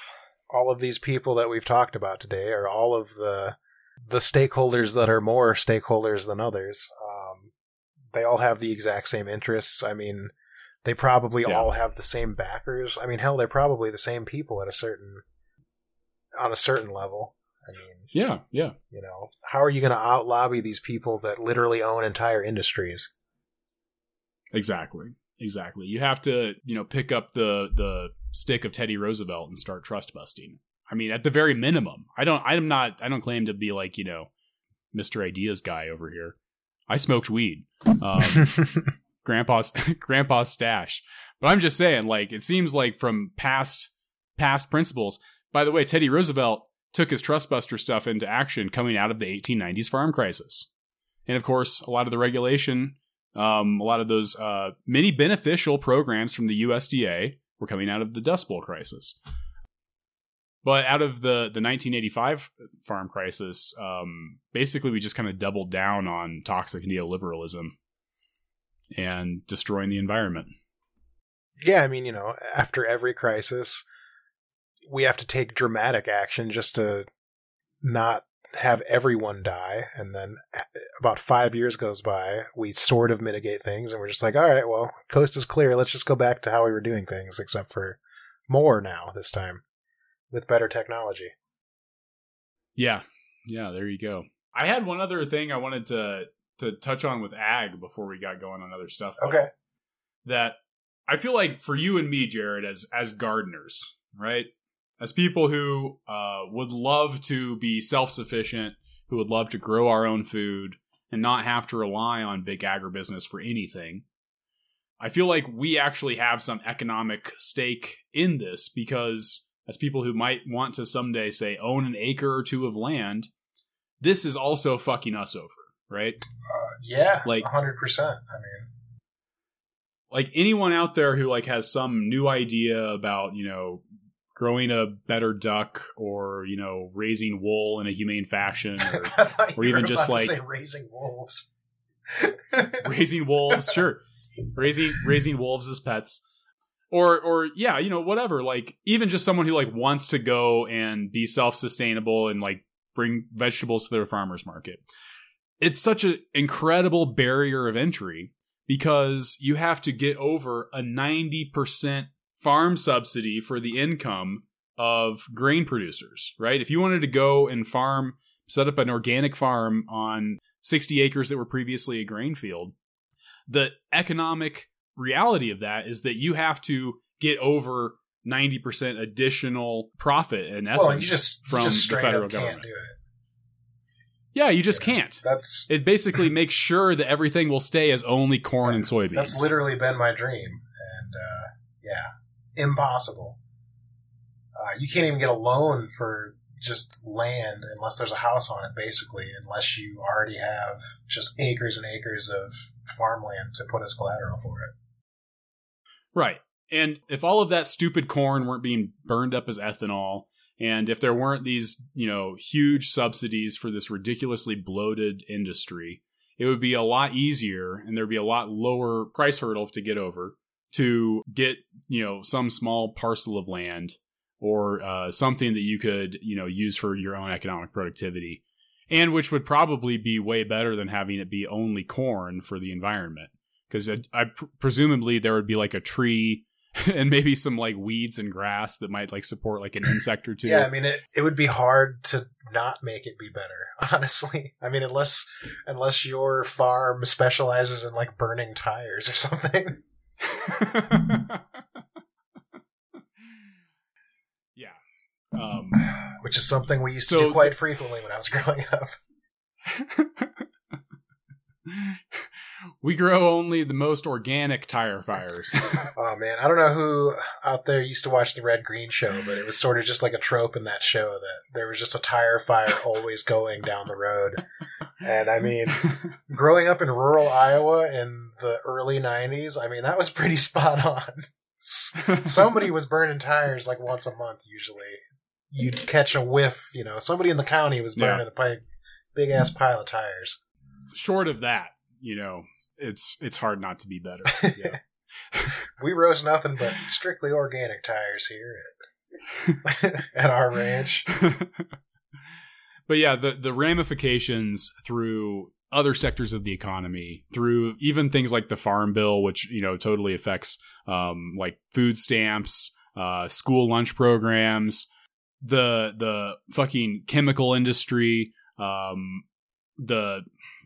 all of these people that we've talked about today are all of the the stakeholders that are more stakeholders than others. Um, they all have the exact same interests. I mean, they probably Yeah. all have the same backers. I mean, hell, they're probably the same people at a certain on a certain level. I mean, yeah, yeah. you know, how are you going to out lobby these people that literally own entire industries? Exactly. Exactly. You have to, you know, pick up the the stick of Teddy Roosevelt and start trust busting. I mean, at the very minimum. I don't I'm not I don't claim to be like, you know, Mr. Ideas guy over here. I smoked weed. Um, grandpa's grandpa's stash. But I'm just saying, like, it seems like from past past principles. By the way, Teddy Roosevelt took his trustbuster stuff into action coming out of the 1890s farm crisis, and of course, a lot of the regulation, um, a lot of those uh, many beneficial programs from the USDA were coming out of the Dust Bowl crisis. But out of the the 1985 farm crisis, um, basically we just kind of doubled down on toxic neoliberalism and destroying the environment. yeah, I mean, you know, after every crisis, we have to take dramatic action just to not have everyone die. And then about five years goes by, we sort of mitigate things, and we're just like, all right, well, coast is clear. Let's just go back to how we were doing things, except for more now this time with better technology. Yeah, yeah, there you go. I had one other thing I wanted to to touch on with ag before we got going on other stuff. Okay. that I feel like for you and me, Jared, as as gardeners, right? As people who uh, would love to be self sufficient, who would love to grow our own food and not have to rely on big agribusiness for anything. I feel like we actually have some economic stake in this because, as people who might want to someday say own an acre or two of land, this is also fucking us over, right? Uh, yeah, Like- hundred percent. I mean, like anyone out there who like has some new idea about you know growing a better duck or you know raising wool in a humane fashion or I or even just like- raising wolves. raising wolves sure. Raising raising wolves as pets. Or or yeah you know whatever like even just someone who like wants to go and be self-sustainable and like bring vegetables to their farmers market. It's such an incredible barrier of entry because you have to get over a 90% farm subsidy for the income of grain producers right if you wanted to go and farm set up an organic farm on 60 acres that were previously a grain field the economic reality of that is that you have to get over 90% additional profit in essence well, you just from you just the federal up government. can't do it. yeah you just Yeah. can't That's it basically makes sure that everything will stay as only corn and soybeans that's literally been my dream, and uh, yeah, impossible. Uh, you can't even get a loan for just land unless there's a house on it, basically, unless you already have just acres and acres of farmland to put as collateral for it. Right. And if all of that stupid corn weren't being burned up as ethanol, and if there weren't these, you know, huge subsidies for this ridiculously bloated industry, it would be a lot easier and there'd be a lot lower price hurdle to get over to get, you know, some small parcel of land or uh, something that you could, you know, use for your own economic productivity. And which would probably be way better than having it be only corn for the environment because I, pr- presumably there would be like a tree and maybe some like weeds and grass that might like support like an insect or two. Yeah, I mean, it, it would be hard to not make it be better, honestly. I mean, unless unless your farm specializes in like burning tires or something. yeah. Um, which is something we used to So do quite frequently when I was growing up. we grow only the most organic tire fires. Oh man, I don't know who out there used to watch the Red Green show, but it was sort of just like a trope in that show that there was just a tire fire always going down the road. And I mean, growing up in rural Iowa in the early 90s, I mean, that was pretty spot on. Somebody was burning tires like once a month usually. You'd catch a whiff, you know, somebody in the county was burning a big, big ass pile of tires. Short of that, you know, it's it's hard not to be better. Yeah. We roast nothing but strictly organic tires here at, at our ranch. but yeah, the the ramifications through other sectors of the economy, through even things like the farm bill, which you know totally affects um, like food stamps, uh, school lunch programs, the the fucking chemical industry, um, the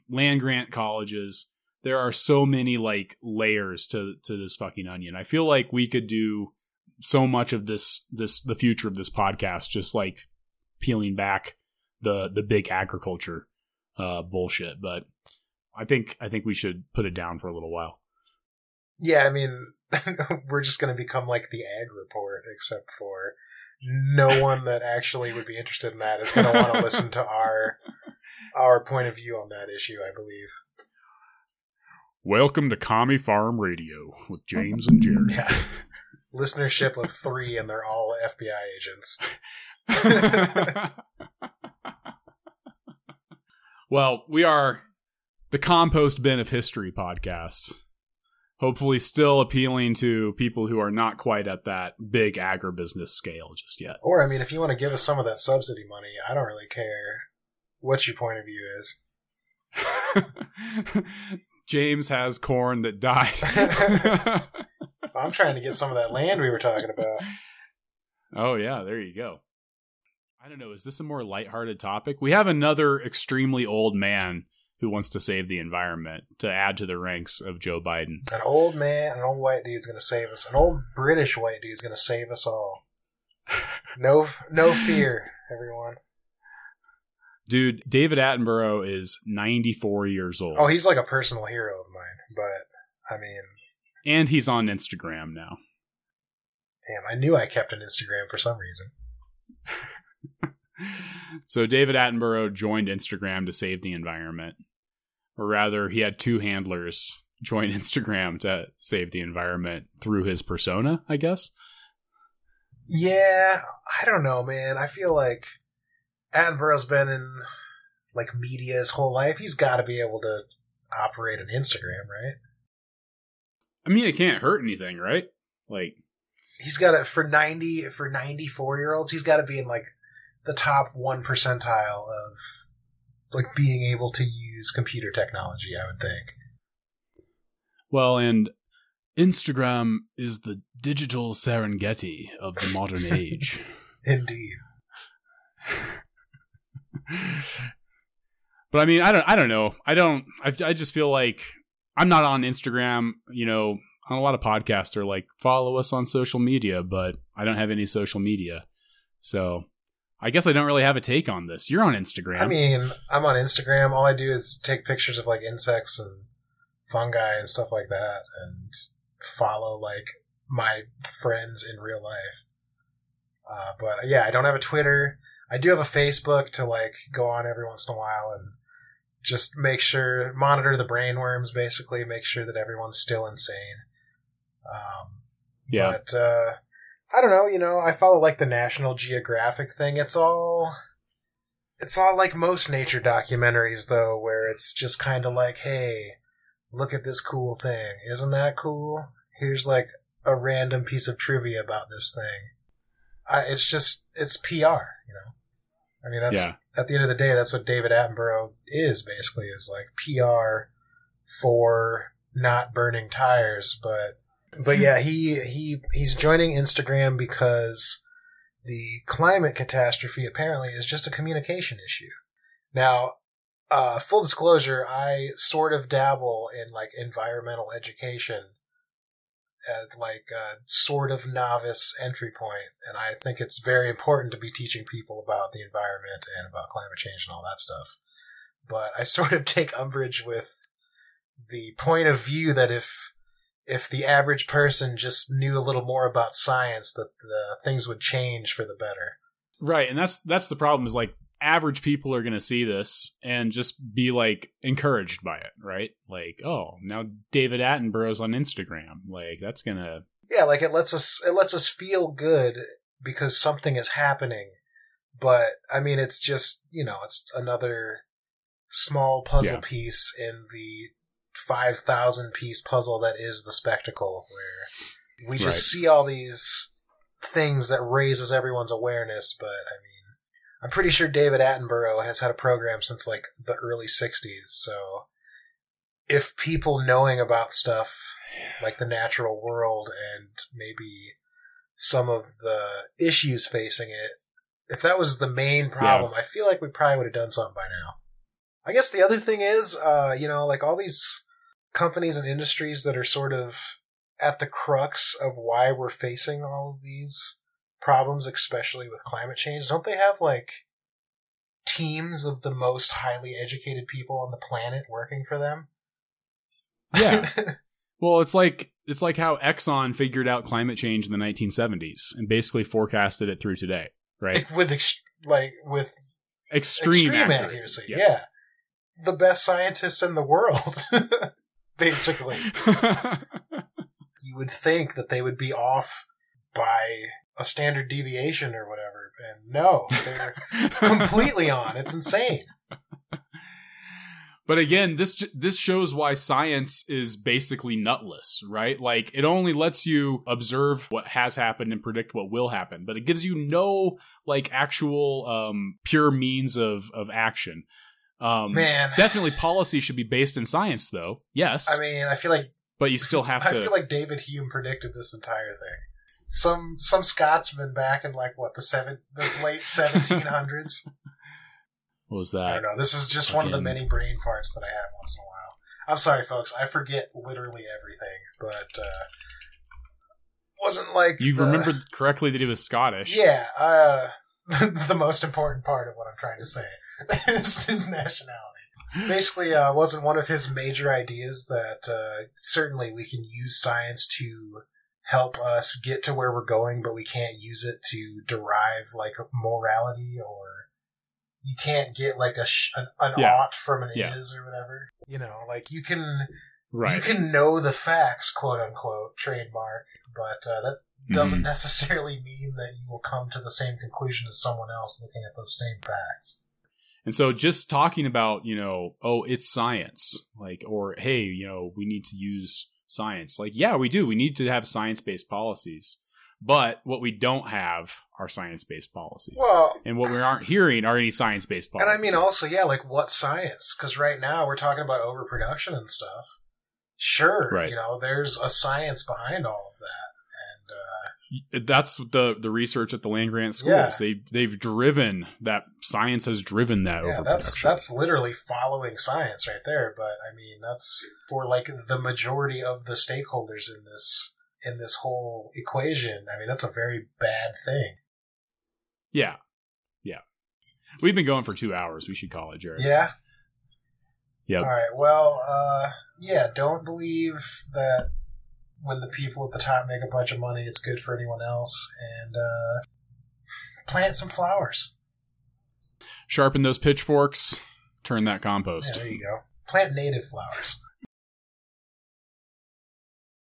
land grant colleges. There are so many like layers to to this fucking onion. I feel like we could do so much of this this the future of this podcast just like peeling back the the big agriculture uh bullshit but i think i think we should put it down for a little while Yeah, I mean, we're just going to become like the ag report, except for no one that actually would be interested in that is going to want to listen to our our point of view on that issue. I believe. welcome to commie farm radio with james and jerry Yeah. Listenership of three, and they're all FBI agents. well we are the compost bin of history podcast hopefully still appealing to people who are not quite at that big agribusiness scale just yet Or, I mean, if you want to give us some of that subsidy money, I don't really care what your point of view is. James has corn that died. I'm trying to get some of that land we were talking about. oh yeah, there you go. I don't know, is this a more lighthearted topic? We have another extremely old man who wants to save the environment to add to the ranks of Joe Biden. An old man, an old white dude's going to save us. An old British white dude's going to save us all. No, no fear, everyone. Dude, David Attenborough is 94 years old. Oh, he's like a personal hero of mine. But I mean, and he's on Instagram now. damn, I knew I kept an Instagram for some reason. so David Attenborough joined Instagram to save the environment. or rather, he had two handlers join Instagram to save the environment through his persona, I guess. Yeah, I don't know, man. I feel like Attenborough's been in like media his whole life. He's got to be able to operate an Instagram, right? I mean, it can't hurt anything, right? Like he's got to for ninety for ninety four year olds. He's got to be in like the top one percentile of like being able to use computer technology. I would think. Well, and Instagram is the digital Serengeti of the modern age. Indeed. But I mean, I don't, I don't know. I don't. I, I just feel like I'm not on Instagram. You know, on a lot of podcasts are like follow us on social media, but I don't have any social media, so I guess I don't really have a take on this. You're on Instagram. I mean, I'm on Instagram. All I do is take pictures of like insects and fungi and stuff like that, and follow like my friends in real life. Uh, but yeah, I don't have a Twitter. I do have a Facebook to like go on every once in a while and just make sure monitor the brainworms. Basically, make sure that everyone's still insane. Um, yeah. But uh, I don't know. You know, I follow like the National Geographic thing. It's all. It's all like most nature documentaries, though, where it's just kind of like, hey, look at this cool thing. Isn't that cool? Here's like a random piece of trivia about this thing. I, it's just, it's PR, you know? I mean, that's, Yeah. at the end of the day, that's what David Attenborough is basically, is like PR for not burning tires. But, but yeah, he, he, he's joining Instagram because the climate catastrophe apparently is just a communication issue. Now, uh, full disclosure, I sort of dabble in like environmental education at like a sort of novice entry point, and I think it's very important to be teaching people about the environment and about climate change and all that stuff. But I sort of take umbrage with the point of view that if if the average person just knew a little more about science, that the things would change for the better. Right, and that's that's the problem is like average people are going to see this and just be like encouraged by it, right? Like, oh, now David Attenborough's on Instagram. Like that's going to Yeah, like it lets us it lets us feel good because something is happening. But I mean it's just, you know, it's another small puzzle Yeah. piece in the 5000 piece puzzle that is the spectacle where we just Right. see all these things that raises everyone's awareness, but I mean I'm pretty sure David Attenborough has had a program since like the early 60s, so if people knowing about stuff like the natural world and maybe some of the issues facing it, if that was the main problem, I feel like we probably would have done something by now. I guess the other thing is, uh, you know, like all these companies and industries that are sort of at the crux of why we're facing all of these problems, especially with climate change, don't they have like teams of the most highly educated people on the planet working for them? Yeah. Well, it's like it's like how Exxon figured out climate change in the 1970s and basically forecasted it through today, right? With ex- like with Extreme, extreme accuracy. accuracy. yes. Yeah, the best scientists in the world, basically. You would think that they would be off by a standard deviation or whatever, and no, they're completely on. It's insane. But again, this this shows why science is basically nutless, right? Like it only lets you observe what has happened and predict what will happen, but it gives you no like actual um pure means of of action. Um Man, definitely policy should be based in science though. Yes. I mean, I feel like but you still have I to feel like David Hume predicted this entire thing. Some some Scotsman back in like what the seven the late seventeen hundreds. what was that? I don't know. This is just one of the many brain farts that I have once in a while. I'm sorry, folks. I forget literally everything, but uh, wasn't like You the- remembered correctly that he was Scottish. Yeah, uh, the most important part of what I'm trying to say is his nationality. Basically, uh, wasn't one of his major ideas that uh, certainly we can use science to help us get to where we're going, but we can't use it to derive like morality or you can't get like a sh- an, an Yeah. ought from an Yeah. is or whatever. You know, like you can Right. you can know the facts, quote unquote, trademark, but uh, that doesn't Mhm. necessarily mean that you will come to the same conclusion as someone else looking at those same facts. And so just talking about, you know, oh, it's science, like, or hey, you know, we need to use science. Like, yeah, we do. We need to have science based policies. But what we don't have are science based policies. Well, and what we aren't hearing are any science based policies. and. I mean also, yeah, like what science? Because right now we're talking about overproduction and stuff. Sure, Right. you know, there's a science behind all of that, and uh, that's the the research at the land grant schools. Yeah. They they've driven that science has driven that yeah, that's that's literally following science right there. But I mean, that's for like the majority of the stakeholders in this in this whole equation. I mean, that's a very bad thing. yeah, yeah. We've been going for two hours. We should call it, Jared. Yeah. Yeah. All right. Well, uh, yeah. Don't believe that when the people at the top make a bunch of money, it's good for anyone else. And uh, plant some flowers. Sharpen those pitchforks. Turn that Yeah, compost. there you go. Plant native flowers.